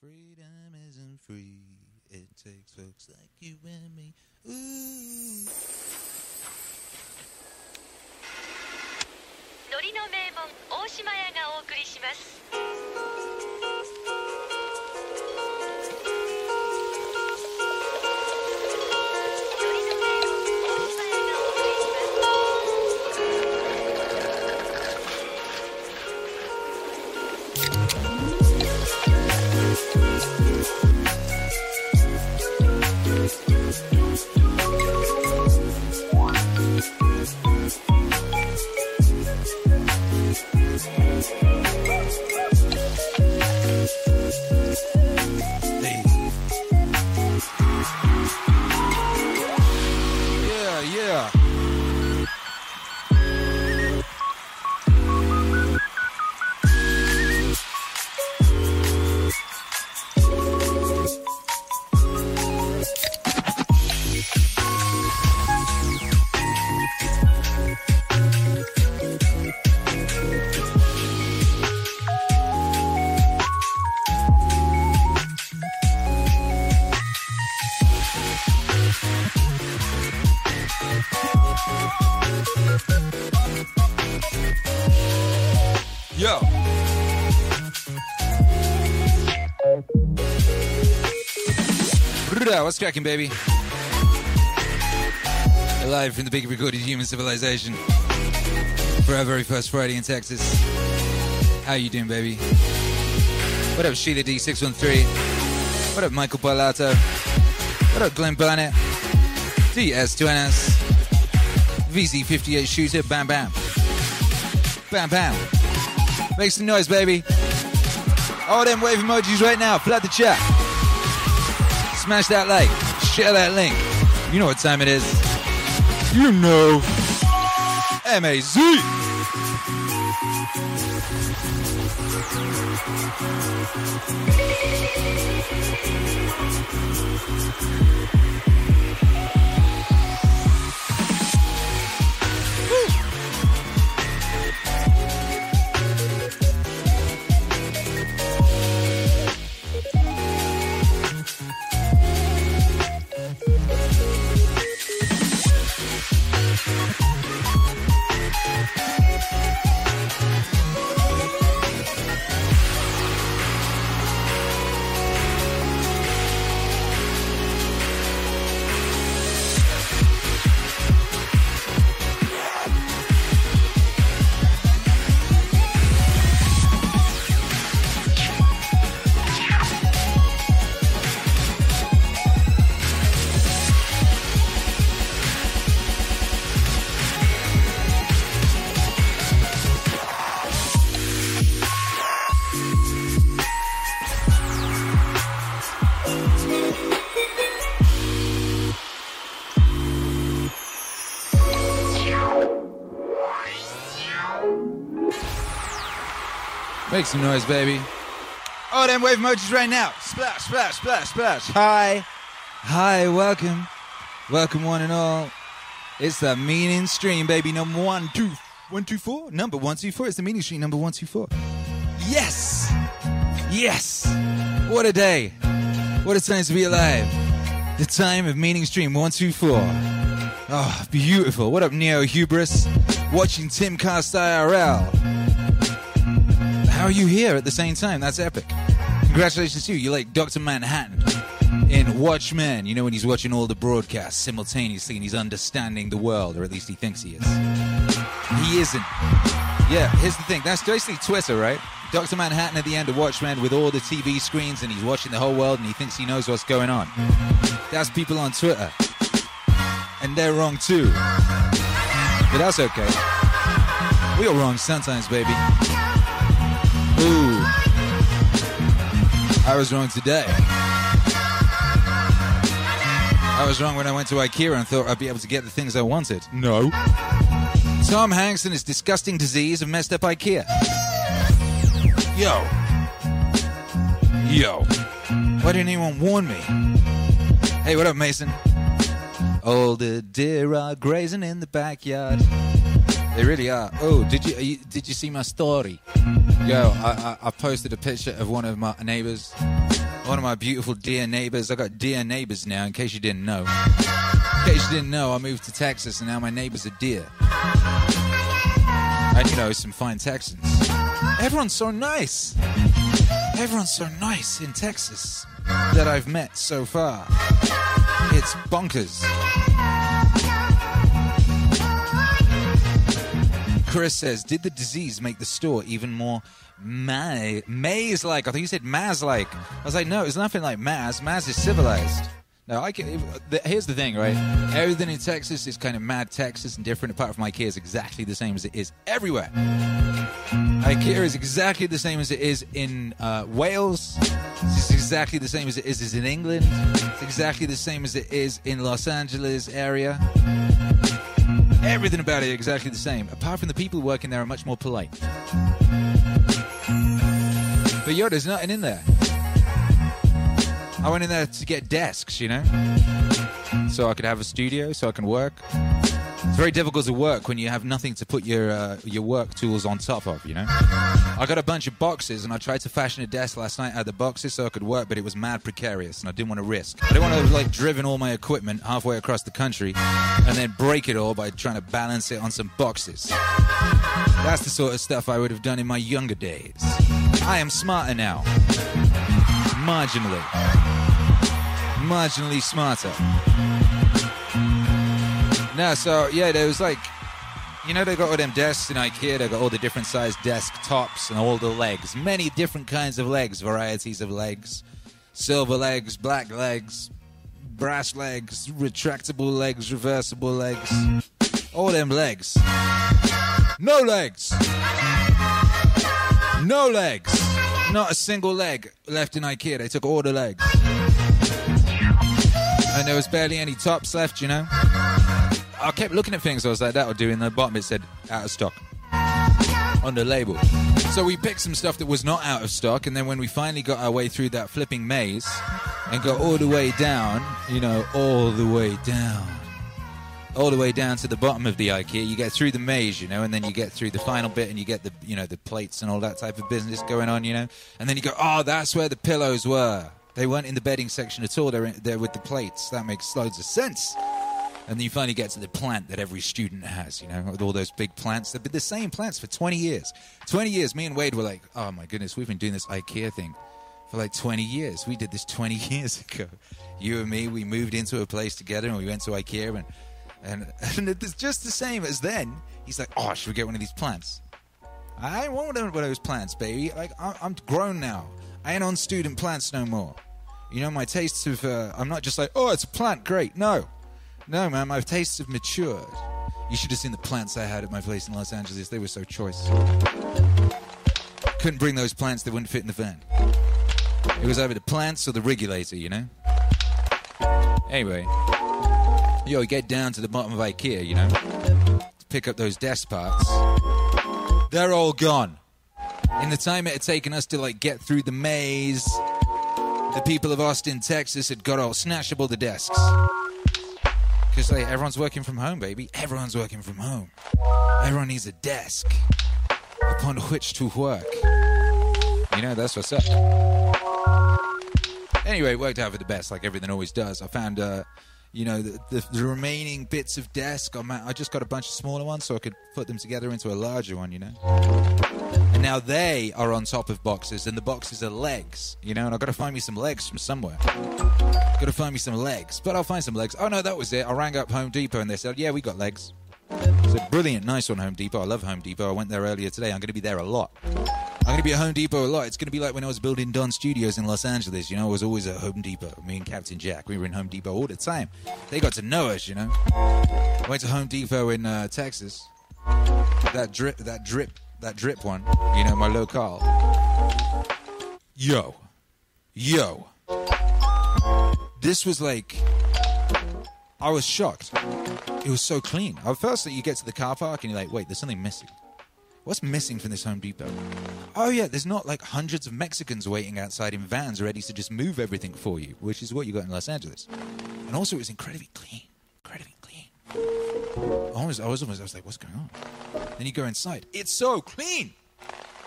Freedom isn't free. It takes folks like you and me. Ooh. のりの名門大島屋がお送りします What's cracking, baby? Live from the big recorded human civilization for our very first Friday in Texas. How you doing, baby? What up, Sheila D613? What up, Michael Parlato? What up, Glenn Burnett? DS2NS? VZ58 Shooter? Bam Bam. Bam Bam. Make some noise, baby. All them wave emojis right now. Flood the chat. Smash that like. Share that link. You know what time it is. You know. M-A-Z. Make some noise, baby. Oh, them wave emojis right now. Splash, splash, splash, splash. Hi. Hi, welcome. Welcome, one and all. It's the meaning stream, baby. Number one, two, one, two, four. Number one, two, four. It's the meaning stream, number one, two, four. Yes. Yes. What a day. What a time to be alive. The time of meaning stream, one, two, four. Oh, beautiful. What up, Neo Hubris? Watching Timcast IRL. How are you here at the same time? That's epic. Congratulations to you. You're like Dr. Manhattan in Watchmen. You know, when he's watching all the broadcasts simultaneously and he's understanding the world, or at least he thinks he is. He isn't. Yeah, here's the thing. That's basically Twitter, right? Dr. Manhattan at the end of Watchmen with all the TV screens and he's watching the whole world and he thinks he knows what's going on. That's people on Twitter. And they're wrong too. But that's okay. We are wrong sometimes, baby. Ooh. I was wrong today. I was wrong when I went to IKEA and thought I'd be able to get the things I wanted. No. Tom Hanks and his disgusting disease have messed up IKEA. Yo. Yo. Why didn't anyone warn me? Hey, what up, Mason? All the deer are grazing in the backyard. They really are. Oh, did you, you did you see my story? Yo, I, I, I posted a picture of one of my neighbors, one of my beautiful deer neighbors. I got deer neighbors now, in case you didn't know. In case you didn't know, I moved to Texas and now my neighbors are deer. And you know, some fine Texans. Everyone's so nice. Everyone's so nice in Texas that I've met so far. It's bonkers. Chris says, did the disease make the store even more ma- maze-like? I think you said Maz-like. I was like, no, it's nothing like Maz. Maz is civilized. No, I can, here's the thing, right? Everything in Texas is kind of mad Texas and different. Apart from IKEA, is exactly the same as it is everywhere. IKEA is exactly the same as it is in uh, Wales. It's exactly the same as it is in England. It's exactly the same as it is in Los Angeles area. Everything about it exactly the same. Apart from the people working there are much more polite. But yo, there's nothing in there. I went in there to get desks, you know, so I could have a studio, so I can work. Very difficult to work when you have nothing to put your uh, your work tools on top of, you know. I got a bunch of boxes, and I tried to fashion a desk last night out of the boxes so I could work, but it was mad precarious, and I didn't want to risk. I didn't want to have, like driven all my equipment halfway across the country and then break it all by trying to balance it on some boxes. That's the sort of stuff I would have done in my younger days. I am smarter now, marginally, marginally smarter. No, so yeah, there was like, you know, they got all them desks in IKEA. They got all the different sized desk tops and all the legs, many different kinds of legs, varieties of legs, silver legs, black legs, brass legs, retractable legs, reversible legs, all them legs. No legs. No legs. Not a single leg left in IKEA. They took all the legs. And there was barely any tops left, you know? I kept looking at things. I was like, that'll do. In the bottom, it said out of stock on the label. So we picked some stuff that was not out of stock, and then when we finally got our way through that flipping maze and got all the way down, you know, all the way down, all the way down to the bottom of the IKEA, you get through the maze, you know, and then you get through the final bit, and you get the, you know, the plates and all that type of business going on, you know, and then you go, oh, that's where the pillows were. They weren't in the bedding section at all. They're in, they're with the plates. That makes loads of sense. And then you finally get to the plant that every student has, you know, with all those big plants. They've been the same plants for 20 years. 20 years, me and Wade were like, oh my goodness, we've been doing this IKEA thing for like 20 years. We did this 20 years ago. You and me, we moved into a place together and we went to IKEA and, and, and it's just the same as then. He's like, oh, should we get one of these plants? I want one of those plants, baby. Like, I'm grown now. I ain't on student plants no more. You know, my tastes have, uh, I'm not just like, oh, it's a plant, great. No. No, man, my tastes have matured. You should have seen the plants I had at my place in Los Angeles. They were so choice. Couldn't bring those plants, they wouldn't fit in the van. It was either the plants or the regulator, you know? Anyway, yo, get down to the bottom of IKEA, you know? To pick up those desk parts. They're all gone. In the time it had taken us to, like, get through the maze, the people of Austin, Texas had got all snatchable the desks. Because like, everyone's working from home, baby. Everyone's working from home. Everyone needs a desk upon which to work. You know, that's what's up. Anyway, it worked out for the best, like everything always does. I found, uh, you know, the, the, the remaining bits of desk. I, ma- I just got a bunch of smaller ones so I could put them together into a larger one, you know. And now they are on top of boxes, and the boxes are legs, you know. And I've got to find me some legs from somewhere. Got to find me some legs, but I'll find some legs. Oh no, that was it. I rang up Home Depot and they said, "Yeah, we got legs." It's a brilliant, nice one, Home Depot. I love Home Depot. I went there earlier today. I'm going to be there a lot. I'm going to be at Home Depot a lot. It's going to be like when I was building Don Studios in Los Angeles. You know, I was always at Home Depot. Me and Captain Jack, we were in Home Depot all the time. They got to know us, you know. Went to Home Depot in uh, Texas. That drip, that drip, that drip one. You know, my locale. Yo, yo. This was like, I was shocked. It was so clean. At first, that you get to the car park and you're like, wait, there's something missing. What's missing from this Home Depot? Oh, yeah, there's not like hundreds of Mexicans waiting outside in vans ready to just move everything for you, which is what you got in Los Angeles. And also, it was incredibly clean. Incredibly clean. I was, I was almost, I was like, what's going on? Then you go inside. It's so clean.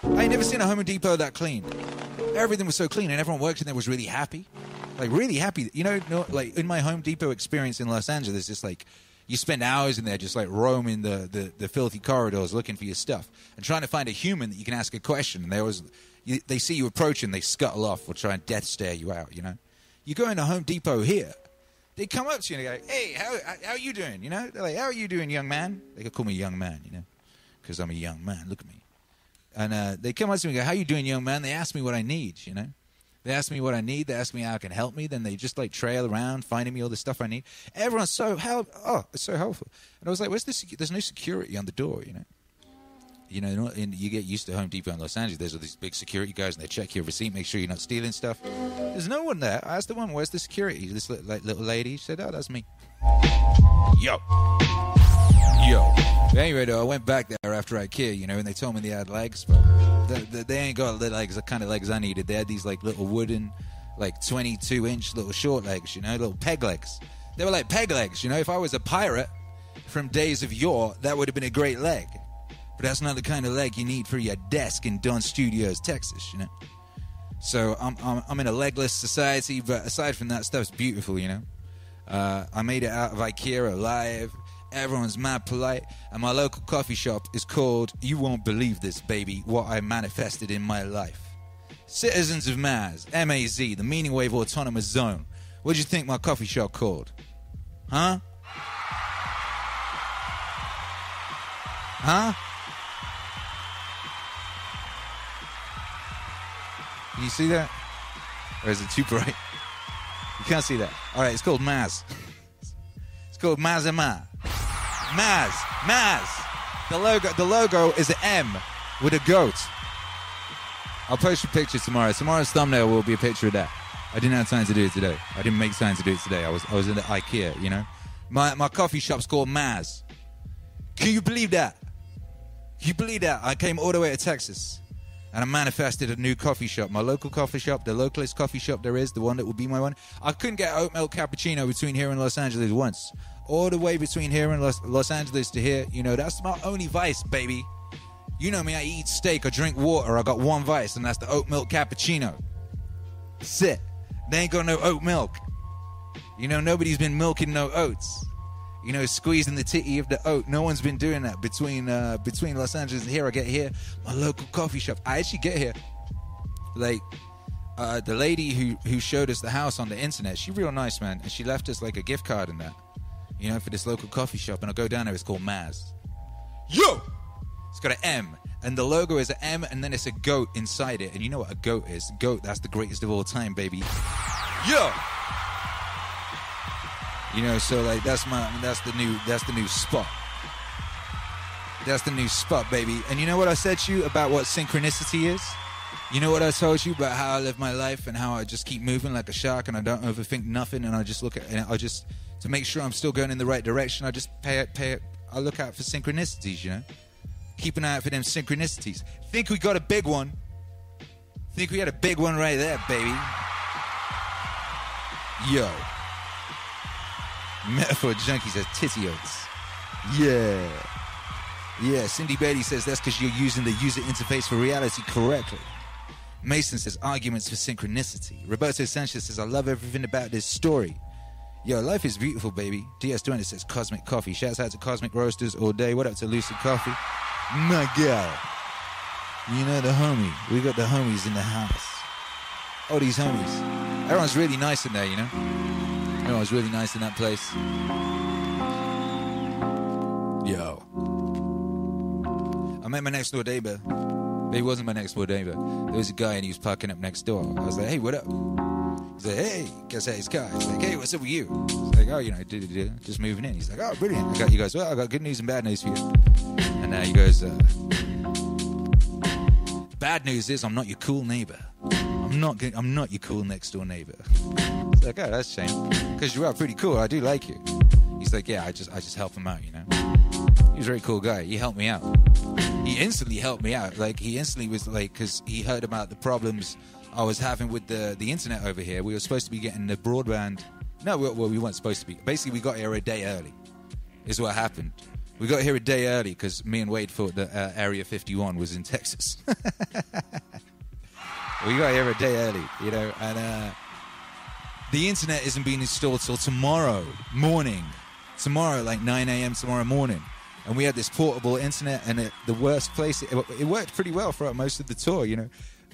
I ain't never seen a Home Depot that clean. Everything was so clean, and everyone working there was really happy, like really happy. You know, no, like in my Home Depot experience in Los Angeles, it's just like you spend hours in there just like roaming the, the, the filthy corridors looking for your stuff and trying to find a human that you can ask a question. And they always you, they see you approaching, they scuttle off or try and death stare you out. You know, you go into Home Depot here. They come up to you and they go, "Hey, how how are you doing?" You know, they're like, "How are you doing, young man?" They could call me young man, you know, because I'm a young man. Look at me. And uh, they come up to me and go, How are you doing, young man? They ask me what I need, you know? They ask me what I need. They ask me how it can help me. Then they just like trail around, finding me all the stuff I need. Everyone's so help. Oh, it's so helpful. And I was like, "Where's? Secu- There's no security on the door, you know." You know, and you get used to Home Depot in Los Angeles. There's all these big security guys, and they check your receipt, make sure you're not stealing stuff. There's no one there. I asked the one, "Where's the security?" This li- like little lady she said, "Oh, that's me." Yo, yo. Anyway, though, I went back there after IKEA, you know, and they told me they had legs, but the, the, they ain't got the legs, the kind of legs I needed. They had these like little wooden, like 22 inch little short legs, you know, little peg legs. They were like peg legs, you know. If I was a pirate from days of yore, that would have been a great leg. But that's not the kind of leg you need for your desk in Don Studios, Texas, you know. So I'm, I'm, I'm in a legless society, but aside from that, stuff's beautiful, you know. Uh, I made it out of IKEA alive. Everyone's mad polite. And my local coffee shop is called, you won't believe this, baby, what I manifested in my life. Citizens of Maz, MAZ, the Meaning Wave Autonomous Zone. What do you think my coffee shop called? Huh? Huh? Can you see that? Or is it too bright? You can't see that. All right, it's called Maz. It's called Mazama. Maz. Maz. The logo. The logo is an M with a goat. I'll post a picture tomorrow. Tomorrow's thumbnail will be a picture of that. I didn't have time to do it today. I didn't make time to do it today. I was I was in the IKEA. You know, my my coffee shop's called Maz. Can you believe that? Can you believe that? I came all the way to Texas and I manifested a new coffee shop. My local coffee shop, the localist coffee shop there is, the one that will be my one. I couldn't get oat milk cappuccino between here and Los Angeles once. All the way between here and Los, Los Angeles to here, you know, that's my only vice, baby. You know me, I eat steak I drink water. I got one vice, and that's the oat milk cappuccino. That's it. They ain't got no oat milk. You know, nobody's been milking no oats. You know, squeezing the titty of the oat. No one's been doing that between uh, between Los Angeles and here. I get here, my local coffee shop. I actually get here, like uh, the lady who who showed us the house on the internet. She real nice, man, and she left us like a gift card and that. You know, for this local coffee shop, and I go down there. It's called Maz. Yo, it's got an M, and the logo is an M, and then it's a goat inside it. And you know what a goat is? Goat. That's the greatest of all time, baby. Yo. You know, so like that's my that's the new that's the new spot. That's the new spot, baby. And you know what I said to you about what synchronicity is? You know what I told you about how I live my life and how I just keep moving like a shark and I don't overthink nothing and I just look at and I just to make sure I'm still going in the right direction. I just pay it, pay it. I look out for synchronicities, you know. Keep an eye out for them synchronicities. Think we got a big one? Think we had a big one right there, baby. Yo. Metaphor Junkie says titty oats. Yeah. Yeah, Cindy Bailey says that's because you're using the user interface for reality correctly. Mason says arguments for synchronicity. Roberto Sanchez says I love everything about this story. Yo, life is beautiful, baby. DS20 says Cosmic Coffee. Shouts out to Cosmic Roasters all day. What up to Lucid Coffee? My girl. You know the homie. We got the homies in the house. All these homies. Everyone's really nice in there, you know? Everyone's really nice in that place. Yo. I met my next door neighbor. But he wasn't my next door neighbor. There was a guy and he was parking up next door. I was like, hey, what up? He's like, hey, guess out his car. He's like, hey, what's up with you? He's like, oh, you know, just moving in. He's like, oh, brilliant. I got you guys. Well, I got good news and bad news for you. And now he goes, uh, bad news is I'm not your cool neighbor. I'm not. I'm not your cool next door neighbor. It's like, oh, that's a shame. Because you are pretty cool. I do like you. He's like, yeah, I just, I just help him out, you know. He was a very cool guy. He helped me out. He instantly helped me out. Like he instantly was like, because he heard about the problems I was having with the the internet over here. We were supposed to be getting the broadband. No, well, well, we weren't supposed to be. Basically, we got here a day early. Is what happened. We got here a day early because me and Wade thought that uh, Area 51 was in Texas. we got here a day early, you know, and uh, the internet isn't being installed till tomorrow morning. Tomorrow, like 9 a.m. tomorrow morning. And we had this portable internet, and it, the worst place, it, it worked pretty well throughout most of the tour, you know.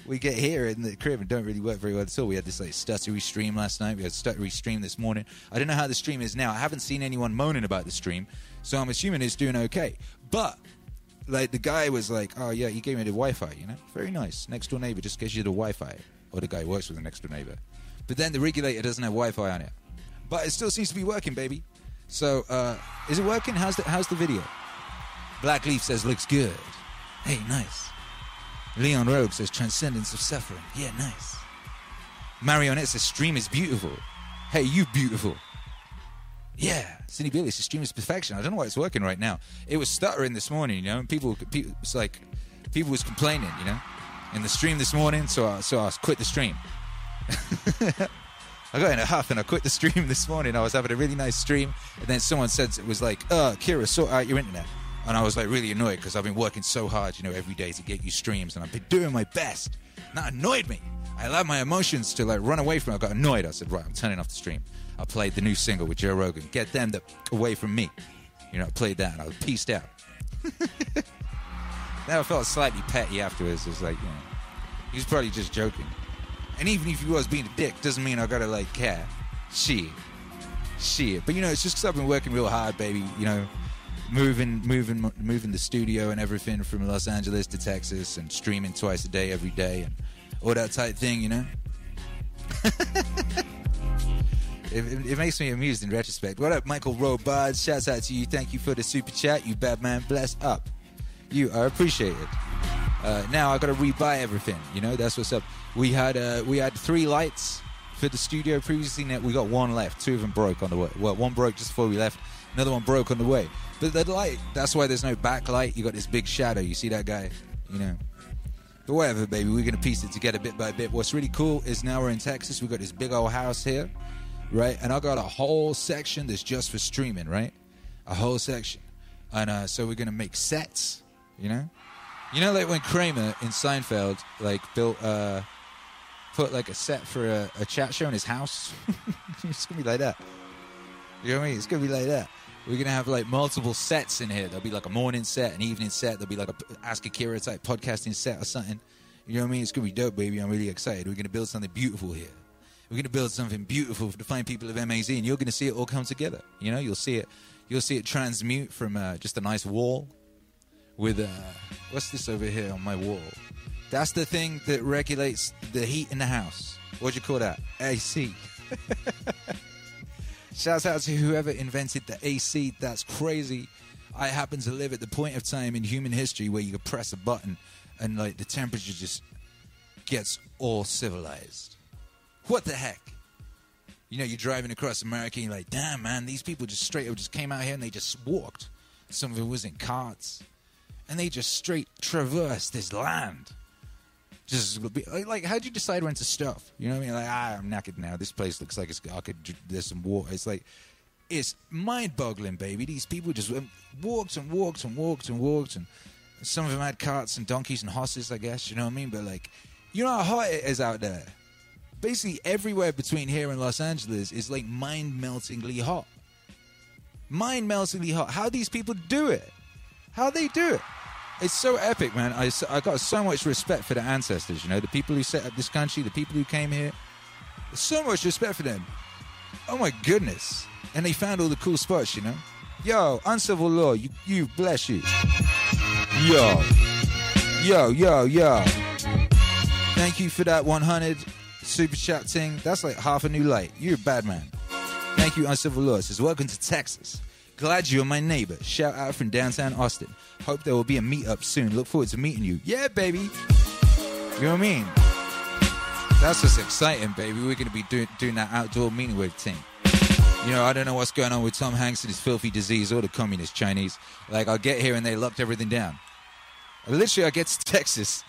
We get here in the crib and don't really work very well at all. We had this like stuttery stream last night. We had stuttery stream this morning. I don't know how the stream is now. I haven't seen anyone moaning about the stream, so I'm assuming it's doing okay. But like the guy was like, "Oh yeah, he gave me the Wi-Fi. You know, very nice. Next door neighbor just gives you the Wi-Fi, or the guy works with the next door neighbor. But then the regulator doesn't have Wi-Fi on it. But it still seems to be working, baby. So uh, is it working? How's the how's the video? Black Leaf says looks good. Hey, nice. Leon Rogue says transcendence of suffering. Yeah, nice. Marionette says stream is beautiful. Hey, you beautiful. Yeah, Cindy Billy says stream is perfection. I don't know why it's working right now. It was stuttering this morning, you know. And people, people, it's like people was complaining, you know, in the stream this morning. So, I, so I quit the stream. I got in a huff and I quit the stream this morning. I was having a really nice stream, and then someone said it was like, "Uh, Kira, sort out your internet." And I was like really annoyed because I've been working so hard, you know, every day to get you streams, and I've been doing my best. And that annoyed me. I allowed my emotions to like run away from. me. I got annoyed. I said, "Right, I'm turning off the stream." I played the new single with Joe Rogan. Get them the, away from me. You know, I played that and I was pieced out. now I felt slightly petty afterwards. It was like, you know, he was probably just joking. And even if he was being a dick, doesn't mean I gotta like care. Shit. Shit. But you know, it's just because I've been working real hard, baby. You know, moving, moving, moving the studio and everything from Los Angeles to Texas, and streaming twice a day every day, and all that type thing. You know. It, it, makes me amused in retrospect. What up, Michael Robard? Shouts out to you. Thank you for the super chat. You bad man. Bless up. You are appreciated. Uh, now I got to rebuy everything. You know that's what's up. We had uh, we had three lights for the studio previously. Now we got one left. Two of them broke on the way. Well, one broke just before we left. Another one broke on the way. But the light. That's why there's no backlight. You got this big shadow. You see that guy? You know. But whatever, baby. We're gonna piece it together bit by bit. What's really cool is now we're in Texas. We got this big old house here right? And I got a whole section that's just for streaming, right? A whole section. And uh, so we're gonna make sets, you know? You know, like when Kramer in Seinfeld, like built, uh, put like a set for a, a chat show in his house. it's gonna be like that. You know what I mean? It's gonna be like that. We're gonna have like multiple sets in here. There'll be like a morning set, an evening set. There'll be like a Ask Akira type podcasting set or something. You know what I mean? It's gonna be dope, baby. I'm really excited. We're gonna build something beautiful here. We're to build something beautiful for the fine people of MAZ, and you're to see it all come together. You know, you'll see it. You'll see it transmute from uh, just a nice wall with uh, what's this over here on my wall? That's the thing that regulates the heat in the house. What do you call that? AC. Shouts out to whoever invented the AC. That's crazy. I happen to live at the point of time in human history where you could press a button and like the temperature just gets all civilized. What the heck? You know, you're driving across America and you're like, damn, man, these people just straight up just came out here and they just walked. Some of it was in carts. And they just straight traversed this land. Just like, how'd you decide when to stop? You know what I mean? Like, ah, I'm knackered now. This place looks like it's, could, there's some water. It's like, it's mind boggling, baby. These people just walked and walked and walked and walked. And some of them had carts and donkeys and horses, I guess. You know what I mean? But like, you know how hot it is out there basically everywhere between here and Los Angeles is like mind meltingly hot. Mind meltingly hot. How these people do it? How they do it? It's so epic, man. I, I got so much respect for the ancestors, you know, the people who set up this country, the people who came here. So much respect for them. Oh my goodness. And they found all the cool spots, you know. Yo, uncivil law, you, you bless you. Yo. Yo, yo, yo. Thank you for that 100 super chat thing. That's like half a new light. You're a bad man. Thank you, Uncivil Law. Says, welcome to Texas. Glad you're my neighbor. Shout out from downtown Austin. Hope there will be a meetup soon. Look forward to meeting you. Yeah, baby. You know what I mean? That's just exciting, baby. We're going to be doing, doing that outdoor meeting with team. You know, I don't know what's going on with Tom Hanks and his filthy disease or the communist Chinese. Like, I'll get here and they locked everything down. Literally, I get to Texas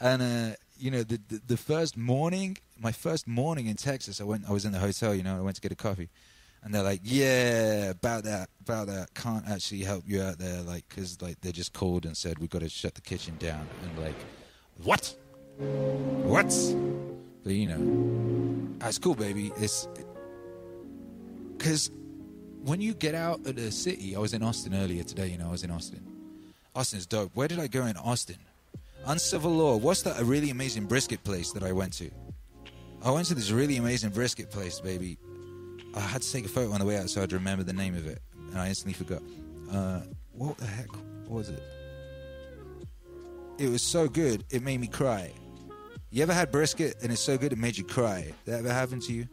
and uh, you know, the, the, the first morning, my first morning in Texas, I went, I was in the hotel, you know, I went to get a coffee, and they're like, "Yeah, about that, about that. Can't actually help you out there, like, because like they just called and said we've got to shut the kitchen down." And like, what? What? But you know, that's cool, baby. It's because when you get out of the city, I was in Austin earlier today. You know, I was in Austin. Austin's dope. Where did I go in Austin? Uncivil Law. What's that? A really amazing brisket place that I went to. I went to this really amazing brisket place, baby. I had to take a photo on the way out so I'd remember the name of it, and I instantly forgot. Uh, what the heck was it? It was so good, it made me cry. You ever had brisket and it's so good it made you cry? That ever happened to you?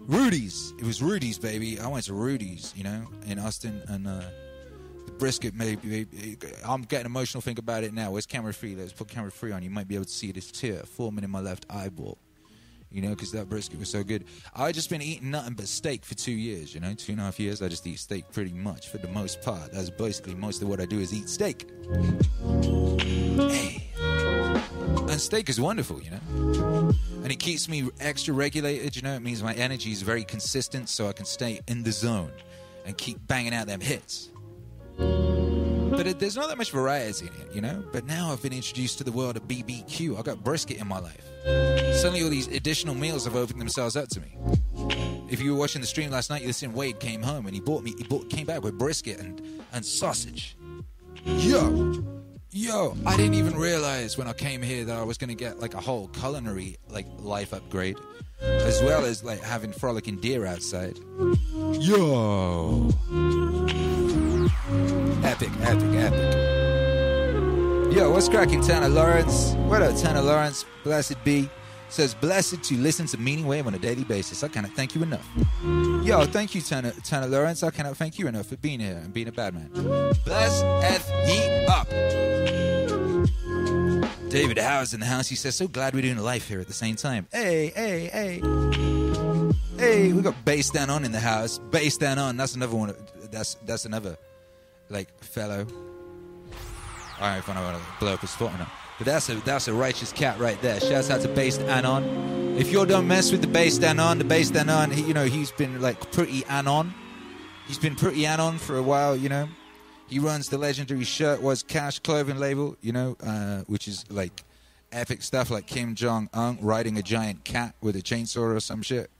Rudy's. It was Rudy's, baby. I went to Rudy's, you know, in Austin, and uh, the brisket made me. I'm getting emotional thinking about it now. Where's camera three? Let's put camera three on. You might be able to see this tear forming in my left eyeball you know, because that brisket was so good. I just been eating nothing but steak for two years, you know, two and a half years. I just eat steak pretty much for the most part. That's basically most of what I do is eat steak. And steak is wonderful, you know. And it keeps me extra regulated, you know. It means my energy is very consistent so I can stay in the zone and keep banging out them hits. But it, there's not that much variety in it, you know. But now I've been introduced to the world of BBQ. I've got brisket in my life. Suddenly, all these additional meals have opened themselves up to me. If you were watching the stream last night, you listened. Wade came home and he bought me. He bought, came back with brisket and and sausage. Yo, yo! I didn't even realize when I came here that I was going to get like a whole culinary like life upgrade, as well as like having frolicking deer outside. Yo! Epic, epic, epic. Yo, what's cracking, Tanner Lawrence? What up, Tanner Lawrence? Blessed be. Says, blessed to listen to Meaning Wave on a daily basis. I cannot thank you enough. Yo, thank you, Tanner, Tanner Lawrence. I cannot thank you enough for being here and being a bad man. Bless F ye up. David Howard's in the house. He says, so glad we're doing life here at the same time. Hey, hey, hey. Hey, we got Based Anon in the house. Based Anon. That's another one. That's that's another like fellow. I don't know if I want to blow up his spot or not. But that's a that's a righteous cat right there. Shouts out to Based Anon. If you don't mess with the Based Anon, the Based Anon, he, you know, he's been like pretty anon. He's been pretty anon for a while, you know. He runs the legendary Shirt Was Cash clothing label, you know, uh, which is like epic stuff like Kim Jong Un riding a giant cat with a chainsaw or some shit.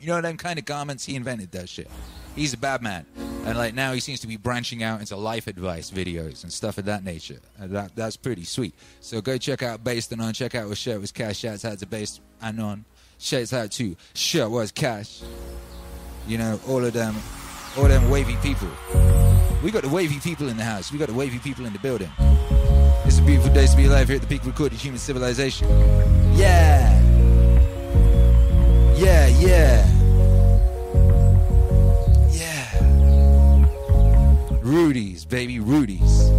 You know, them kind of garments, he invented that shit. He's a bad man. And like now he seems to be branching out into life advice videos and stuff of that nature. And that, that's pretty sweet. So go check out Based On. Check out what Shirt Was Cash. Shouts out to Based Anon. Shouts out to Shirt Was Cash. You know, all of them, all them wavy people. We got the wavy people in the house. We got the wavy people in the building. It's a beautiful day to be alive here at the peak of recorded human civilization. Yeah, yeah. Yeah. Rudy's, baby, Rudy's.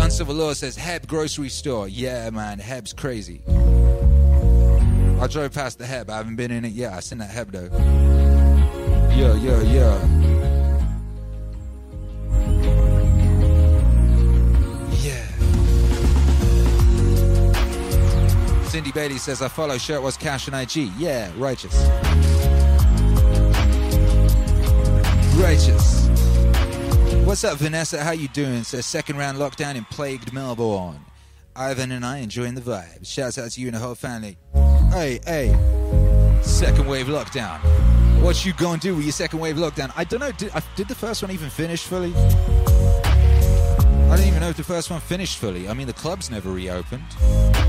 Uncivil Law says Heb grocery store. Yeah, man, Heb's crazy. I drove past the Heb. I haven't been in it yet. I seen that Heb though. Yeah, yeah, yeah. Yeah. Cindy Bailey says, I follow Shirt Was Cash on IG. Yeah, righteous. Righteous. What's up, Vanessa? How you doing? Says second round lockdown in plagued Melbourne. Ivan and I enjoying the vibe. Shouts out to you and the whole family. Hey, hey. Second wave lockdown. What you gonna do with your second wave lockdown? I don't know. Did, I, did the first one even finish fully? I don't even know if the first one finished fully. I mean, the clubs never reopened.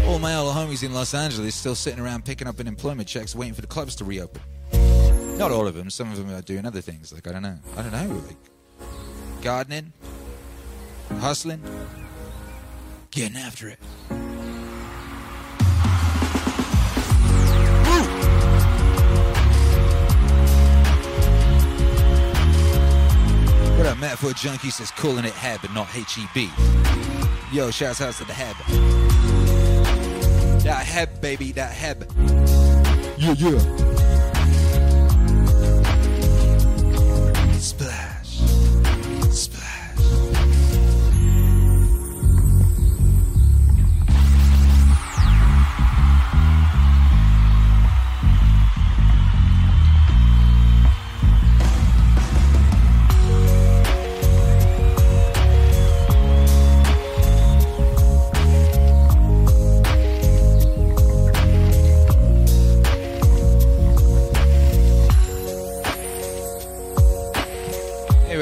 All my old homies in Los Angeles still sitting around picking up unemployment checks, waiting for the clubs to reopen. Not all of them. Some of them are doing other things. Like I don't know. I don't know. Like gardening, hustling, getting after it. What up, Metaphor Junkie says calling it and not H-E-B. Yo, shouts out to the Heb. That Heb, baby, that Heb. Yeah, yeah. Splash.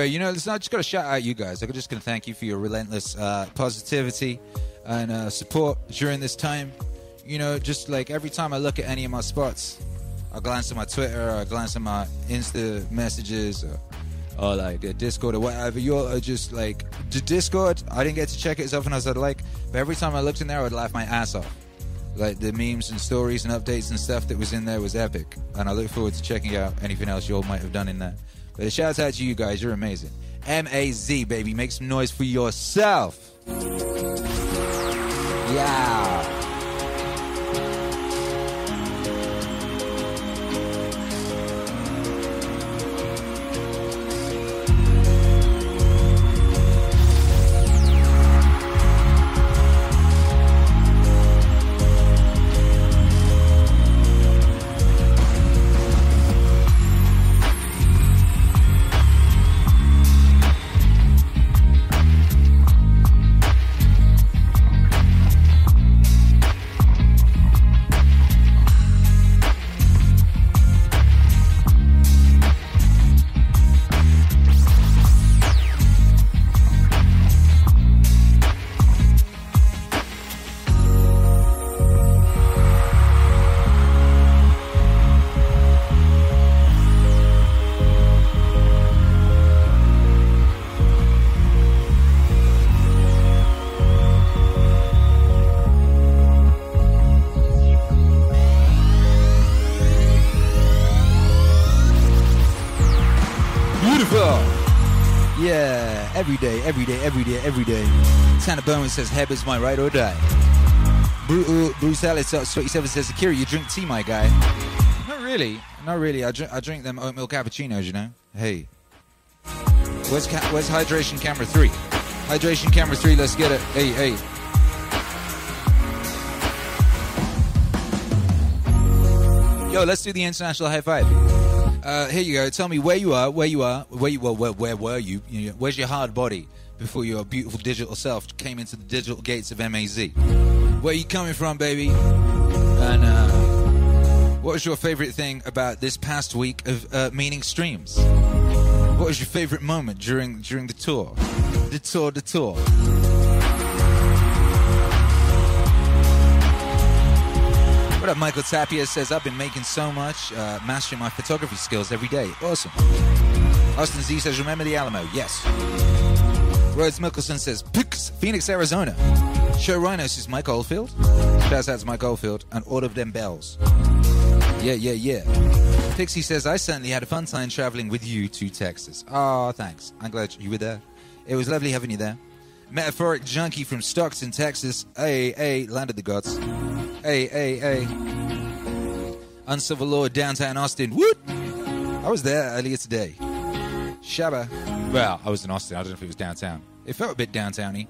Anyway, you know, listen, I just got to shout out you guys. I'm just going to thank you for your relentless uh, positivity and uh, support during this time. You know, just like every time I look at any of my spots, I glance at my Twitter, I glance at my Insta messages, or, or like the Discord or whatever. You're just like the Discord. I didn't get to check it as often as I'd like, but every time I looked in there, I'd laugh my ass off. Like the memes and stories and updates and stuff that was in there was epic, and I look forward to checking out anything else you all might have done in there. But a shout out to you guys, you're amazing. M A Z baby, make some noise for yourself. Yeah. Every day, every day, every day, every day. Santa Bowman says, Heb is my right or die. Brutal, uh, Bruce Ellis, uh, 27 says, Akira, you drink tea, my guy. Not really. Not really. I drink, I drink them oat milk cappuccinos, you know? Hey. Where's, ca- where's hydration camera 3? Hydration camera 3, let's get it. Hey, hey. Yo, let's do the international high five. Uh, here you go. Tell me where you are, where you are, where you were, where, where were you? you know, where's your hard body before your beautiful digital self came into the digital gates of MAZ? Where you coming from, baby? And uh, what was your favorite thing about this past week of uh, meaning streams? What was your favorite moment during during the tour? The tour, the tour. Up, Michael Tapia says, I've been making so much, uh, mastering my photography skills every day. Awesome. Austin Z says, remember the Alamo? Yes. Rhodes Mickelson says, Pix, Phoenix, Arizona. Show Rhinos is Mike Oldfield. Shouts out to Mike Oldfield and all of them bells. Yeah, yeah, yeah. Pixie says, I certainly had a fun time traveling with you to Texas. Oh, thanks. I'm glad you were there. It was lovely having you there. Metaphoric junkie from Stockton, Texas. Hey, hey, land of the gods. Hey, hey, hey. Uncivil Lord, downtown Austin. Woot! I was there earlier today. Shabba. Well, I was in Austin. I don't know if it was downtown. It felt a bit downtowny,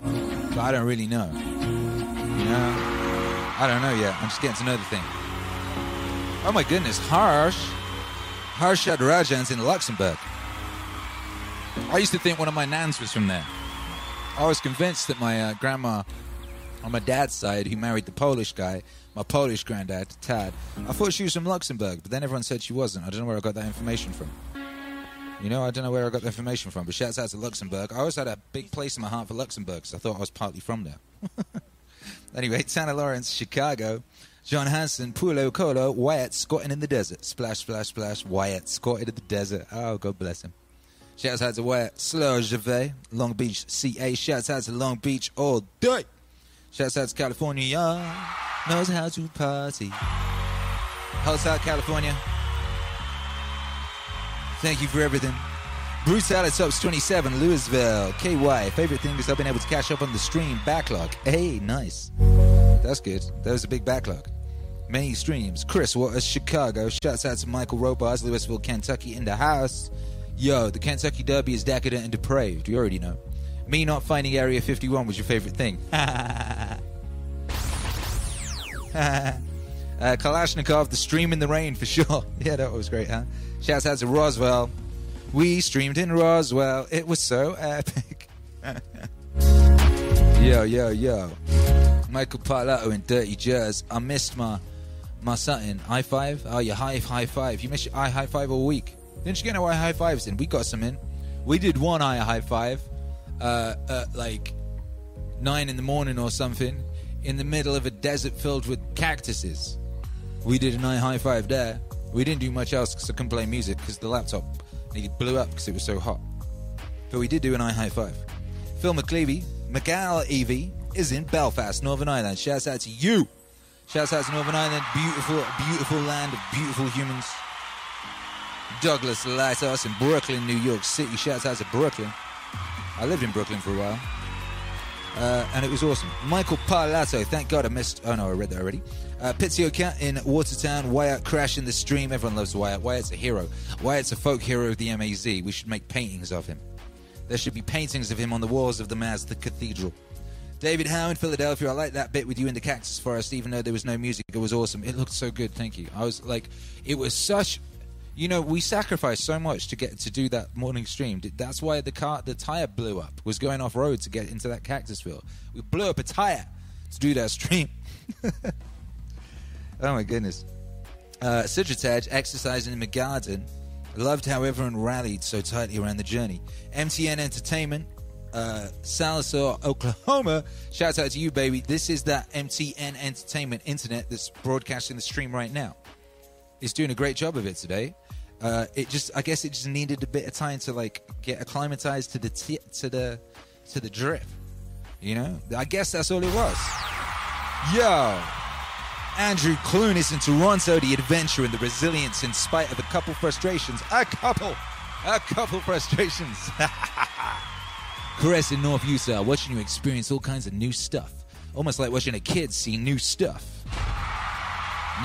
but I don't really know. You know? I don't know yet. I'm just getting to know the thing. Oh my goodness, Harsh. Harsh Rajan's in Luxembourg. I used to think one of my nans was from there. I was convinced that my uh, grandma on my dad's side, who married the Polish guy, my Polish granddad, Tad, I thought she was from Luxembourg, but then everyone said she wasn't. I don't know where I got that information from. You know, I don't know where I got the information from, but shouts out to Luxembourg. I always had a big place in my heart for Luxembourg because I thought I was partly from there. anyway, Tanner Lawrence, Chicago. John Hanson, Pulo Colo, Wyatt squatting in the desert. Splash, splash, splash. Wyatt squatted in the desert. Oh, God bless him. Shouts out to Wyatt. Slow Gervais, Long Beach, CA. Shouts out to Long Beach all day. Shouts out to California. Knows how to party. Hotel California. Thank you for everything. Bruce Alex Ups 27, Louisville, KY. Favorite thing is I've been able to catch up on the stream backlog. Hey, nice. That's good. That was a big backlog. Many streams. Chris Waters, Chicago. Shouts out to Michael Robars, Louisville, Kentucky, in the house. Yo, the Kentucky Derby is decadent and depraved. You already know. Me not finding Area 51 was your favorite thing. uh, Kalashnikov, the stream in the rain for sure. yeah, that was great, huh? Shouts out to Roswell. We streamed in Roswell. It was so epic. yo, yo, yo. Michael Parlato in Dirty Jazz. I missed my my something. High five? Oh, your high high five. You missed your I high five all week. Didn't you get no high fives in? We got some in. We did one eye high five, uh, at like nine in the morning or something, in the middle of a desert filled with cactuses. We did an eye high five there. We didn't do much else because I couldn't play music because the laptop nearly blew up because it was so hot. But we did do an eye high five. Phil McClevey, McGall Evie is in Belfast, Northern Ireland. Shouts out to you. Shouts out to Northern Ireland, beautiful, beautiful land of beautiful humans. Douglas Lighthouse in Brooklyn, New York City. Shouts out to Brooklyn. I lived in Brooklyn for a while. Uh, and it was awesome. Michael Parlato, thank God I missed. Oh no, I read that already. Uh, Pizio Cat in Watertown. Wyatt Crash in the stream. Everyone loves Wyatt. Wyatt's a hero. Wyatt's a folk hero of the MAZ. We should make paintings of him. There should be paintings of him on the walls of the Maz, the Cathedral. David Howe in Philadelphia. I like that bit with you in the cactus forest, even though there was no music. It was awesome. It looked so good. Thank you. I was like, it was such. You know, we sacrificed so much to get to do that morning stream. That's why the car, the tire blew up. Was going off road to get into that cactus field. We blew up a tire to do that stream. oh my goodness. Uh, Citritage exercising in the garden. Loved how everyone rallied so tightly around the journey. MTN Entertainment, uh, Oklahoma. Shout out to you, baby. This is that MTN Entertainment internet that's broadcasting the stream right now. It's doing a great job of it today. Uh, it just, I guess, it just needed a bit of time to like get acclimatized to the t- to the to the drip. You know, I guess that's all it was. Yo, Andrew Clune is in Toronto, the adventure and the resilience in spite of a couple frustrations. A couple, a couple frustrations. Chris in North Utah, watching you experience all kinds of new stuff. Almost like watching a kid see new stuff.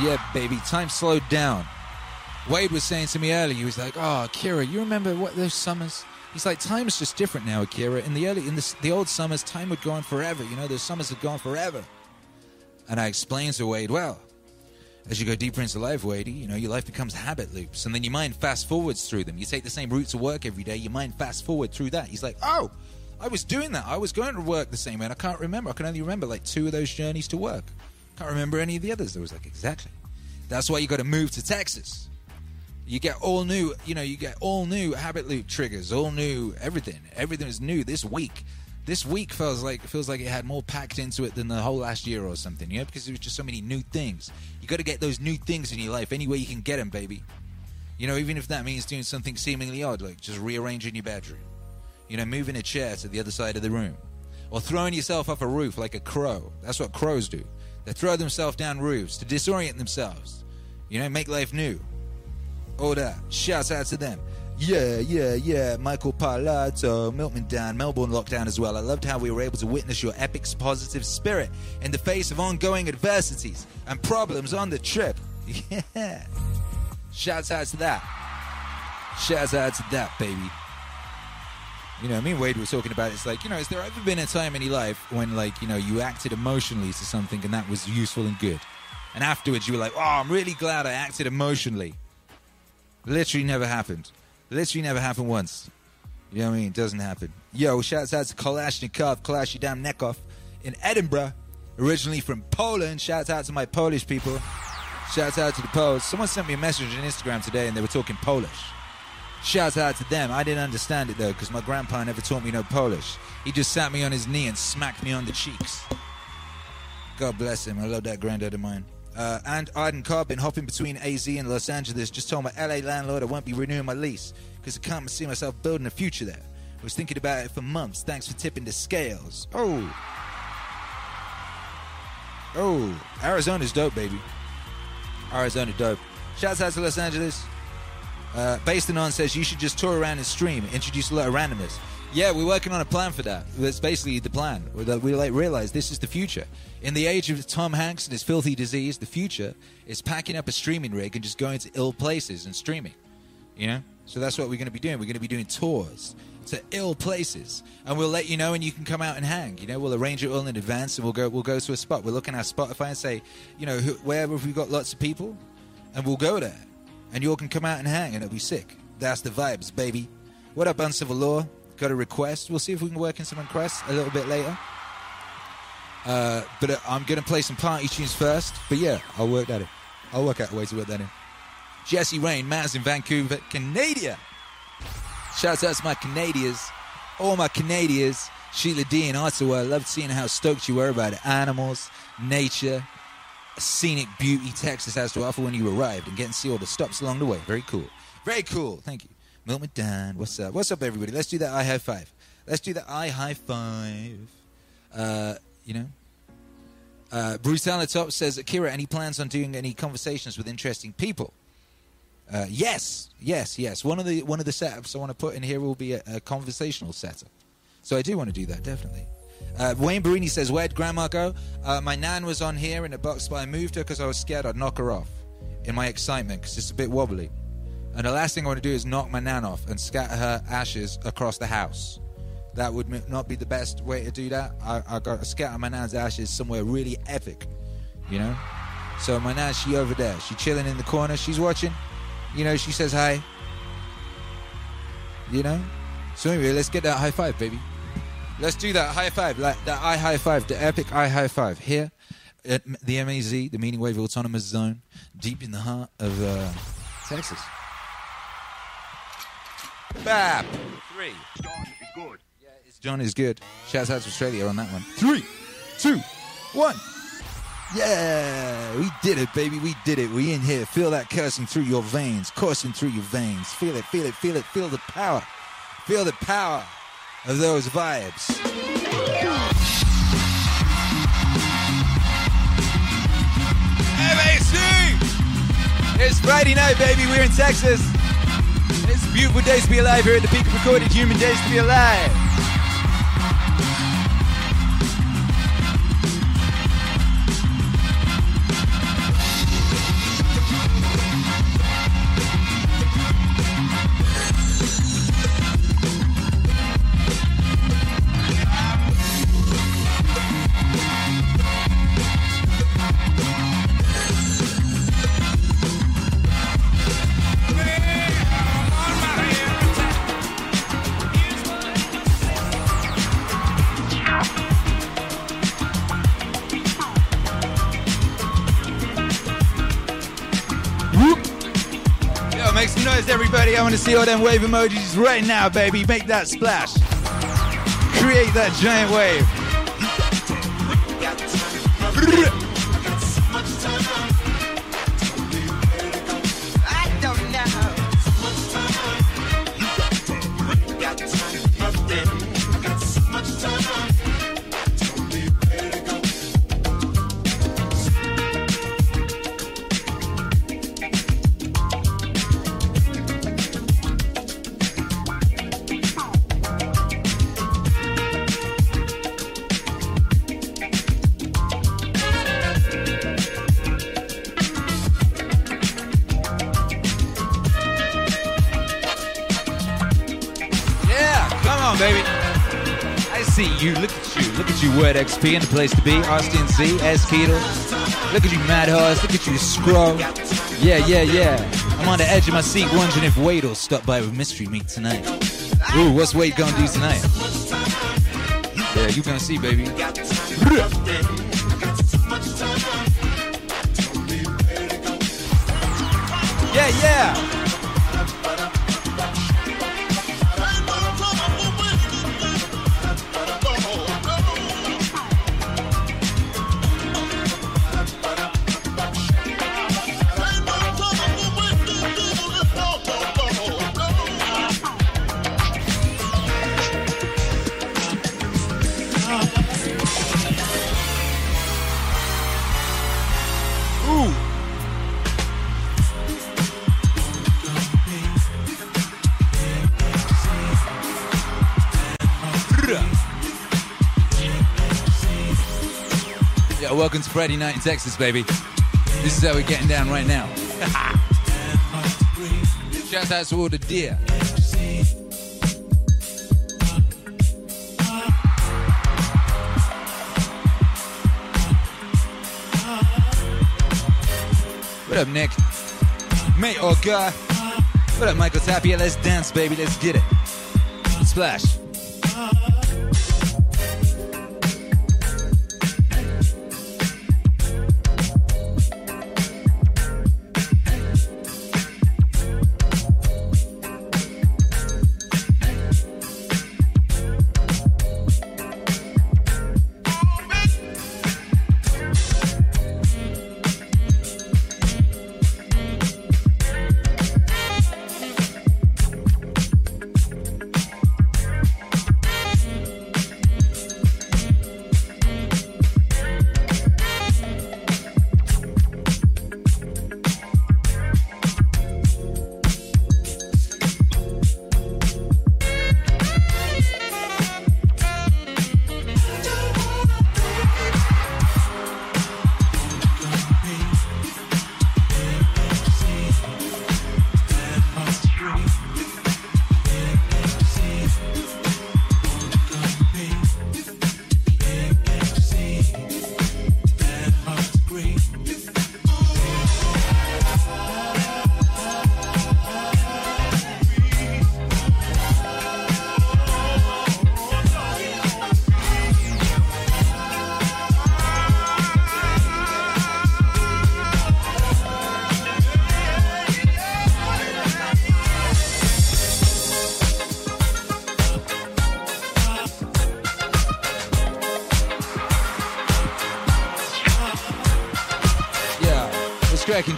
Yeah, baby, time slowed down. Wade was saying to me earlier, he was like, "Oh, Akira, you remember what those summers?" He's like, "Time is just different now, Akira. In the early, in the, the old summers, time would go on forever. You know, those summers had gone forever." And I explained to Wade, "Well, as you go deeper into life, Wade, you know, your life becomes habit loops, and then your mind fast forwards through them. You take the same route to work every day, your mind fast forward through that." He's like, "Oh." I was doing that. I was going to work the same way, and I can't remember. I can only remember like two of those journeys to work. Can't remember any of the others. I was like, exactly. That's why you got to move to Texas. You get all new, you know, you get all new habit loop triggers, all new everything. Everything is new this week. This week feels like feels like it had more packed into it than the whole last year or something. You know, because there was just so many new things. You got to get those new things in your life any way you can get them, baby. You know, even if that means doing something seemingly odd, like just rearranging your bedroom. You know, moving a chair to the other side of the room. Or throwing yourself off a roof like a crow. That's what crows do. They throw themselves down roofs to disorient themselves. You know, make life new. All that. Shouts out to them. Yeah, yeah, yeah. Michael Parlato, Milton down, Melbourne lockdown as well. I loved how we were able to witness your epic positive spirit in the face of ongoing adversities and problems on the trip. Yeah. Shouts out to that. Shouts out to that, baby. You know, me and Wade were talking about it. It's like, you know, has there ever been a time in your life when, like, you know, you acted emotionally to something and that was useful and good? And afterwards you were like, oh, I'm really glad I acted emotionally. Literally never happened. Literally never happened once. You know what I mean? It doesn't happen. Yo, shouts out to Kalashnikov, Kalash your damn neck off in Edinburgh. Originally from Poland. Shouts out to my Polish people. Shouts out to the Poles. Someone sent me a message on Instagram today and they were talking Polish. Shouts out to them. I didn't understand it though because my grandpa never taught me no Polish. He just sat me on his knee and smacked me on the cheeks. God bless him. I love that granddad of mine. Uh, and Arden Cobb been hopping between AZ and Los Angeles. Just told my LA landlord I won't be renewing my lease because I can't see myself building a future there. I was thinking about it for months. Thanks for tipping the scales. Oh. Oh. Arizona's dope, baby. Arizona dope. Shouts out to Los Angeles. Uh, Based Anon says you should just tour around and stream, introduce a lot of randomness. Yeah, we're working on a plan for that. That's basically the plan. We we, like realize this is the future. In the age of Tom Hanks and his filthy disease, the future is packing up a streaming rig and just going to ill places and streaming. You know, so that's what we're going to be doing. We're going to be doing tours to ill places, and we'll let you know, and you can come out and hang. You know, we'll arrange it all in advance, and we'll go. We'll go to a spot. We'll look at Spotify and say, you know, where have we got lots of people, and we'll go there, and you all can come out and hang, and it'll be sick. That's the vibes, baby. What up, Uncivil Law? Got a request. We'll see if we can work in some requests a little bit later. Uh, but uh, I'm going to play some party tunes first. But yeah, I'll work that in. I'll work out a way to work that in. Jesse Rain, Maz in Vancouver, Canada. Shouts out to my Canadians, all my Canadians. Sheila D in Ottawa. Loved seeing how stoked you were about animals, nature, scenic beauty Texas has to offer when you arrived, and getting to see all the stops along the way. Very cool. Very cool. Thank you. Milton Dan, what's up? What's up, everybody? Let's do that I high five. Let's do that I high five. Uh, you know, uh, Bruce Alatop says, Akira, any plans on doing any conversations with interesting people? Uh, yes, yes, yes. One of the one of the setups I want to put in here will be a, a conversational setup. So I do want to do that definitely. Uh, Wayne Barini says, "Where'd Grandma go?" Uh, my nan was on here in a box, but I moved her because I was scared I'd knock her off in my excitement because it's a bit wobbly. And the last thing I want to do is knock my nan off and scatter her ashes across the house. That would not be the best way to do that. I, I got to scatter my nan's ashes somewhere really epic, you know. So my nan, she over there, she chilling in the corner, she's watching. You know, she says hi. You know. So anyway, let's get that high five, baby. Let's do that high five, like that I high five, the epic I high five here at the MAZ, the Meaning Wave Autonomous Zone, deep in the heart of uh, Texas. Bap. Three. John is good. Yeah, it's John is good. Shouts out to Australia on that one. Three, two, one. Yeah, we did it, baby. We did it. We in here. Feel that coursing through your veins, coursing through your veins. Feel it, feel it, feel it. Feel the power. Feel the power of those vibes. MAC! It's Friday night, baby. We're in Texas. It's a beautiful day to be alive here at the peak of recorded human days to be alive. Want to see all them wave emojis right now, baby. Make that splash. Create that giant wave. In the place to be. Austin Z, S. Keto. Look at you, Mad Horse. Look at you, Scroll. Yeah, yeah, yeah. I'm on the edge of my seat wondering if Wade'll stop by with Mystery Meat tonight. Ooh, what's Wade gonna do tonight? Yeah, you gonna see, baby. Yeah, yeah. Welcome to Friday night in Texas, baby. This is how we're getting down right now. Shout out to all the deer. What up, Nick? Mate or guy? What up, Michael Tapia? Let's dance, baby. Let's get it. Splash.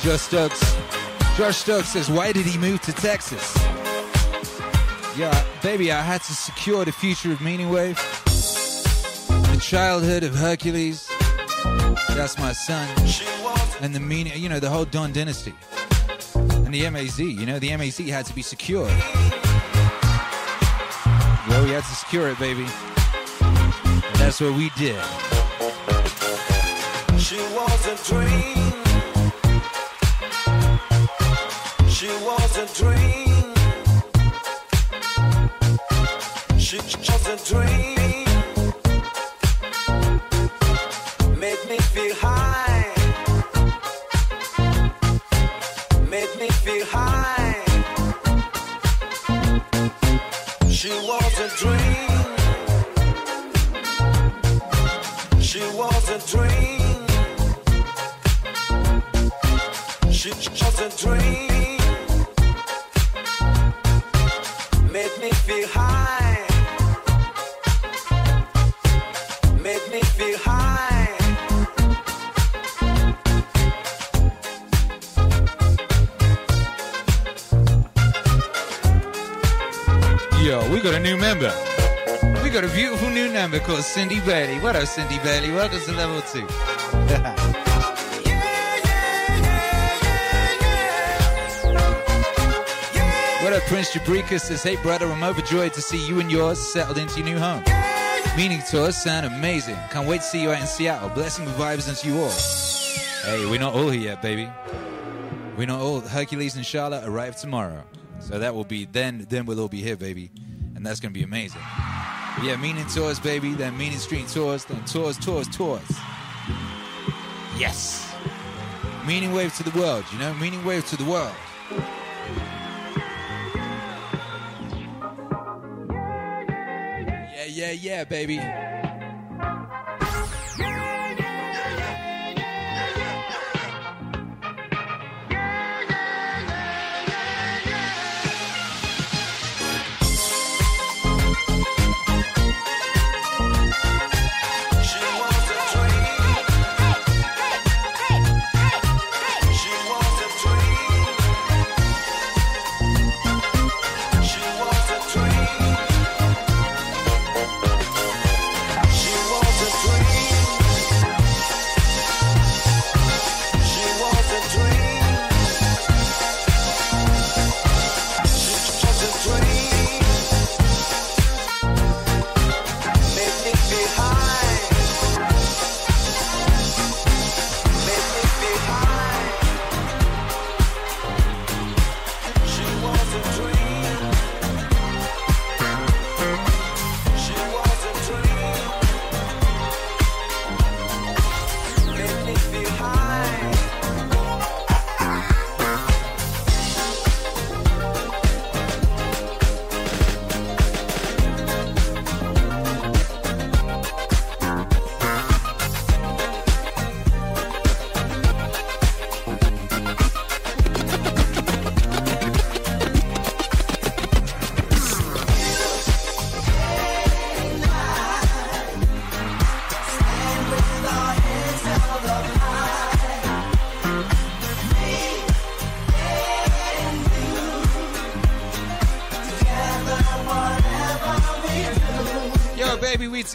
Josh Stokes? Josh Stokes says, why did he move to Texas? Yeah, baby, I had to secure the future of Meaning Wave. The childhood of Hercules. That's my son. And the meaning, you know, the whole Don dynasty. And the MAZ, you know, the MAZ had to be secured. Well, we had to secure it, baby. And that's what we did. Cindy Bailey. What up, Cindy Bailey? Welcome to level two. What up, Prince Jabrika says, Hey, brother, I'm overjoyed to see you and yours settled into your new home. Meaning tours sound amazing. Can't wait to see you out in Seattle. Blessing the vibes unto you all. Hey, we're not all here yet, baby. We're not all. Hercules and Charlotte arrive tomorrow. So that will be, then Then we'll all be here, baby. And that's going to be amazing. Yeah, Meaning Tours, baby. Then Meaning Stream Tours. Then Tours, Tours, Tours. Yes. Meaning Wave to the world, you know? Meaning Wave to the world. Yeah, yeah, yeah, baby.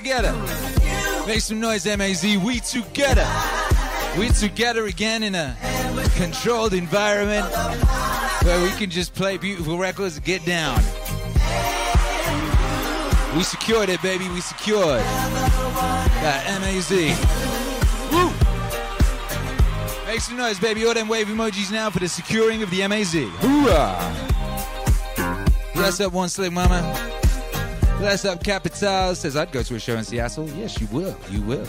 Together. Make some noise, MAZ. We together. We together again in a controlled environment where we can just play beautiful records and get down. We secured it, baby. We secured that MAZ. Woo! Make some noise, baby. All them wave emojis now for the securing of the MAZ. Hoorah! Bless up, one slick mama. Bless up, Capital says I'd go to a show in Seattle. Yes, you will. You will.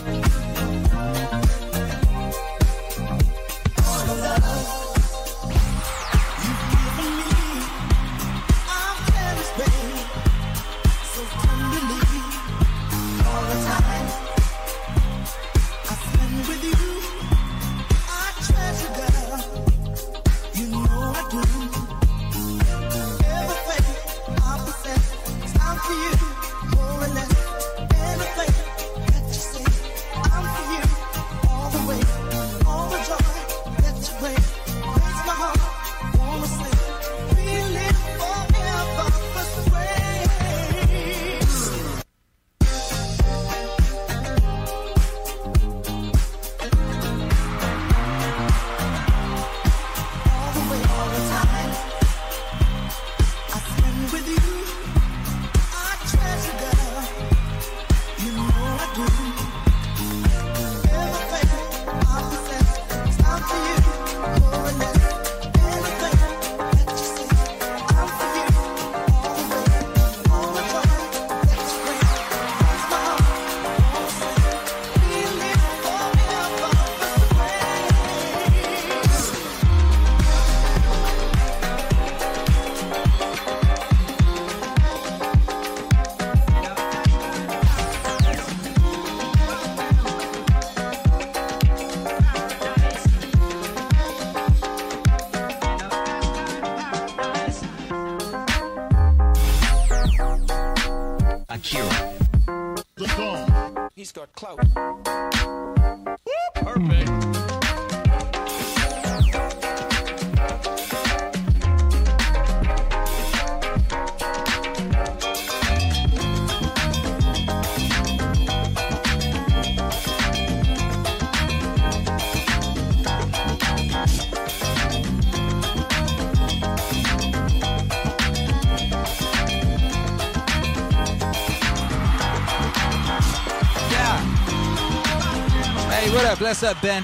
Bless up, Ben.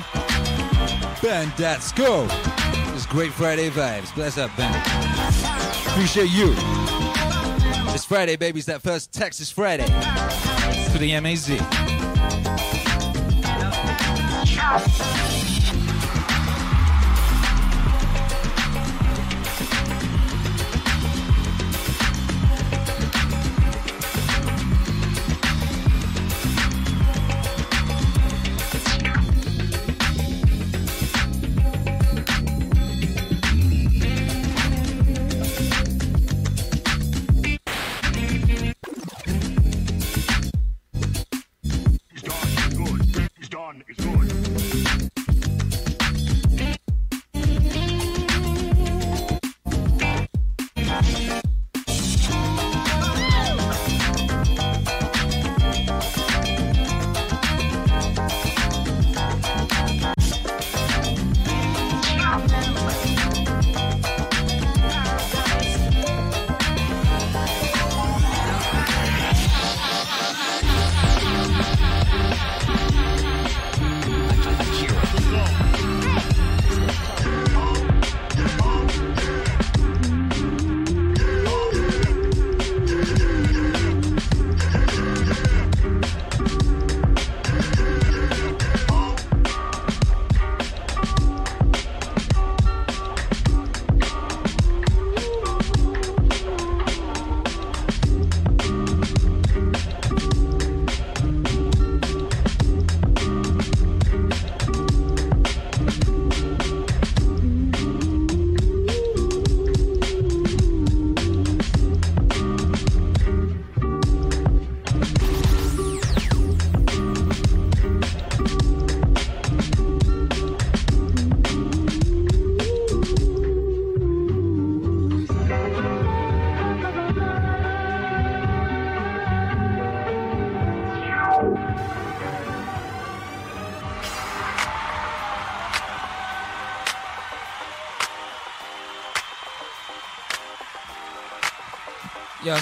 Ben, let's go. It's great Friday vibes. Bless up, Ben. Appreciate you. It's Friday, baby. It's that first Texas Friday for the MAZ.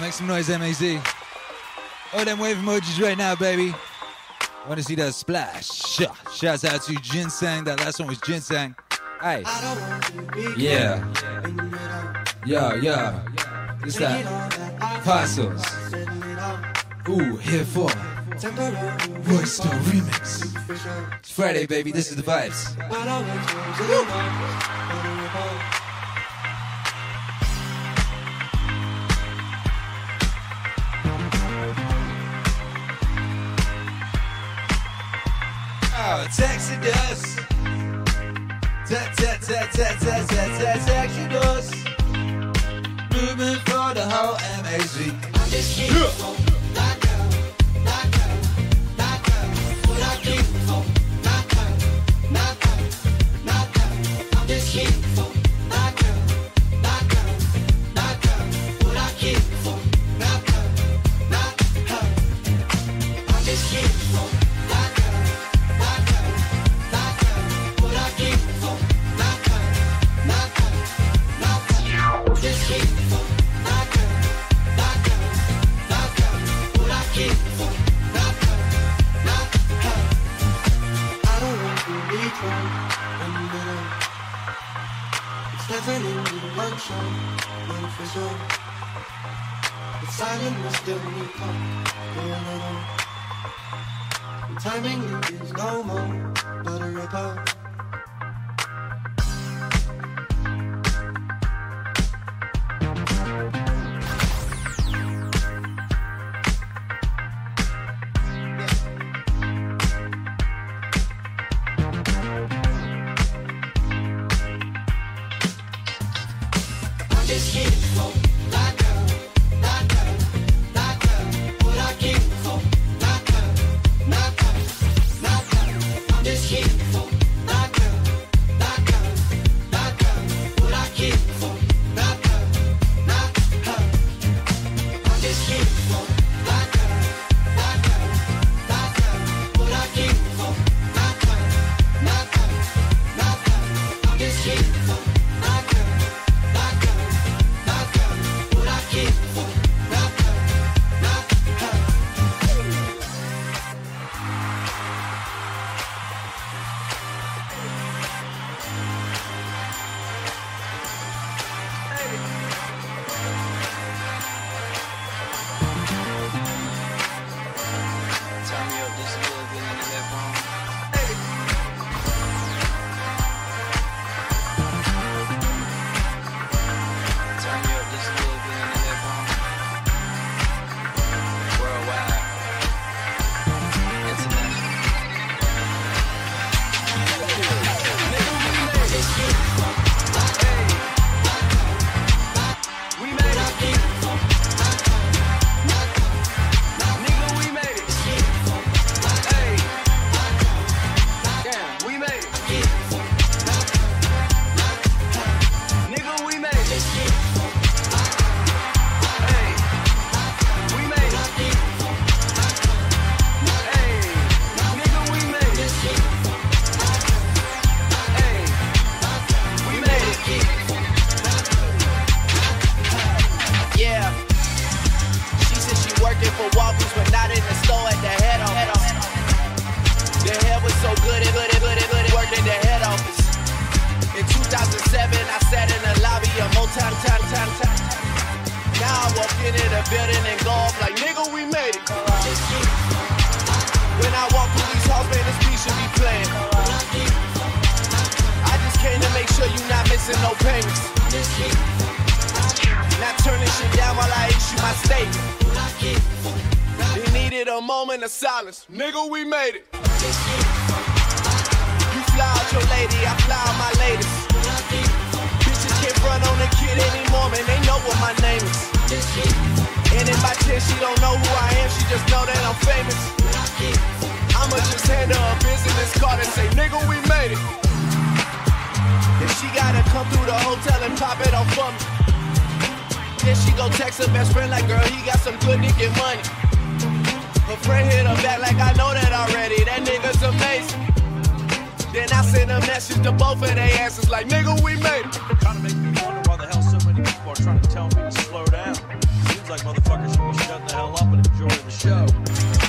Make some noise, MAZ. Oh, them wave emojis right now, baby. Want to see that splash? Sha. Shouts out to Ginseng. That last one was Ginseng. Hey. Yeah. Yeah, yeah. It's that Fossils. Ooh, here for Roystar Remix. It's Friday, baby. This is the vibes. Oh, moment of silence. Nigga, we made it. You fly out your lady, I fly out my latest. Bitches can't front on the kid anymore, man. They know what my name is. And in by 10, she don't know who I am, she just know that I'm famous. I'ma just hand her a business card and say, nigga, we made it. If she gotta come through the hotel and pop it off for me. Then she go text her best friend like, girl, he got some good nigga money. Friend hit her back like, I know that already. That nigga's amazing. Then I send a message to both of their asses like, nigga, we made it. Kinda make me wonder why the hell so many people are trying to tell me to slow down. Seems like motherfuckers should be the hell up and the show.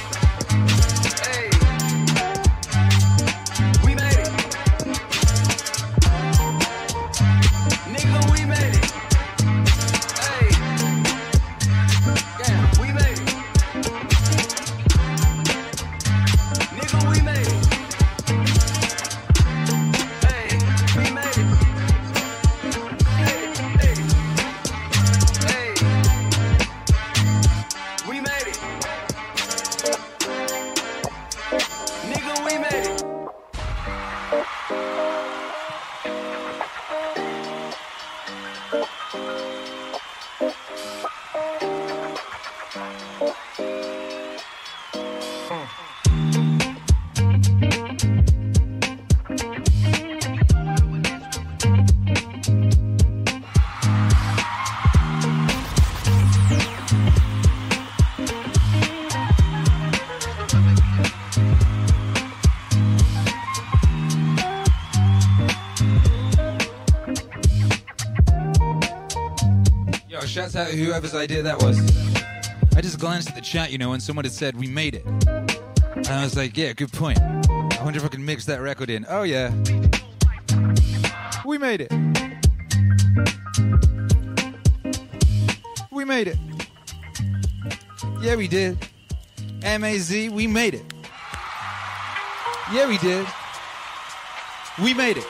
Shouts out whoever's idea that was. I just glanced at the chat, you know, and someone had said, we made it. And I was like, yeah, good point. I wonder if I can mix that record in. Oh, yeah. We made it. We made it. Yeah, we did. M-A-Z, we made it. Yeah, we did. We made it.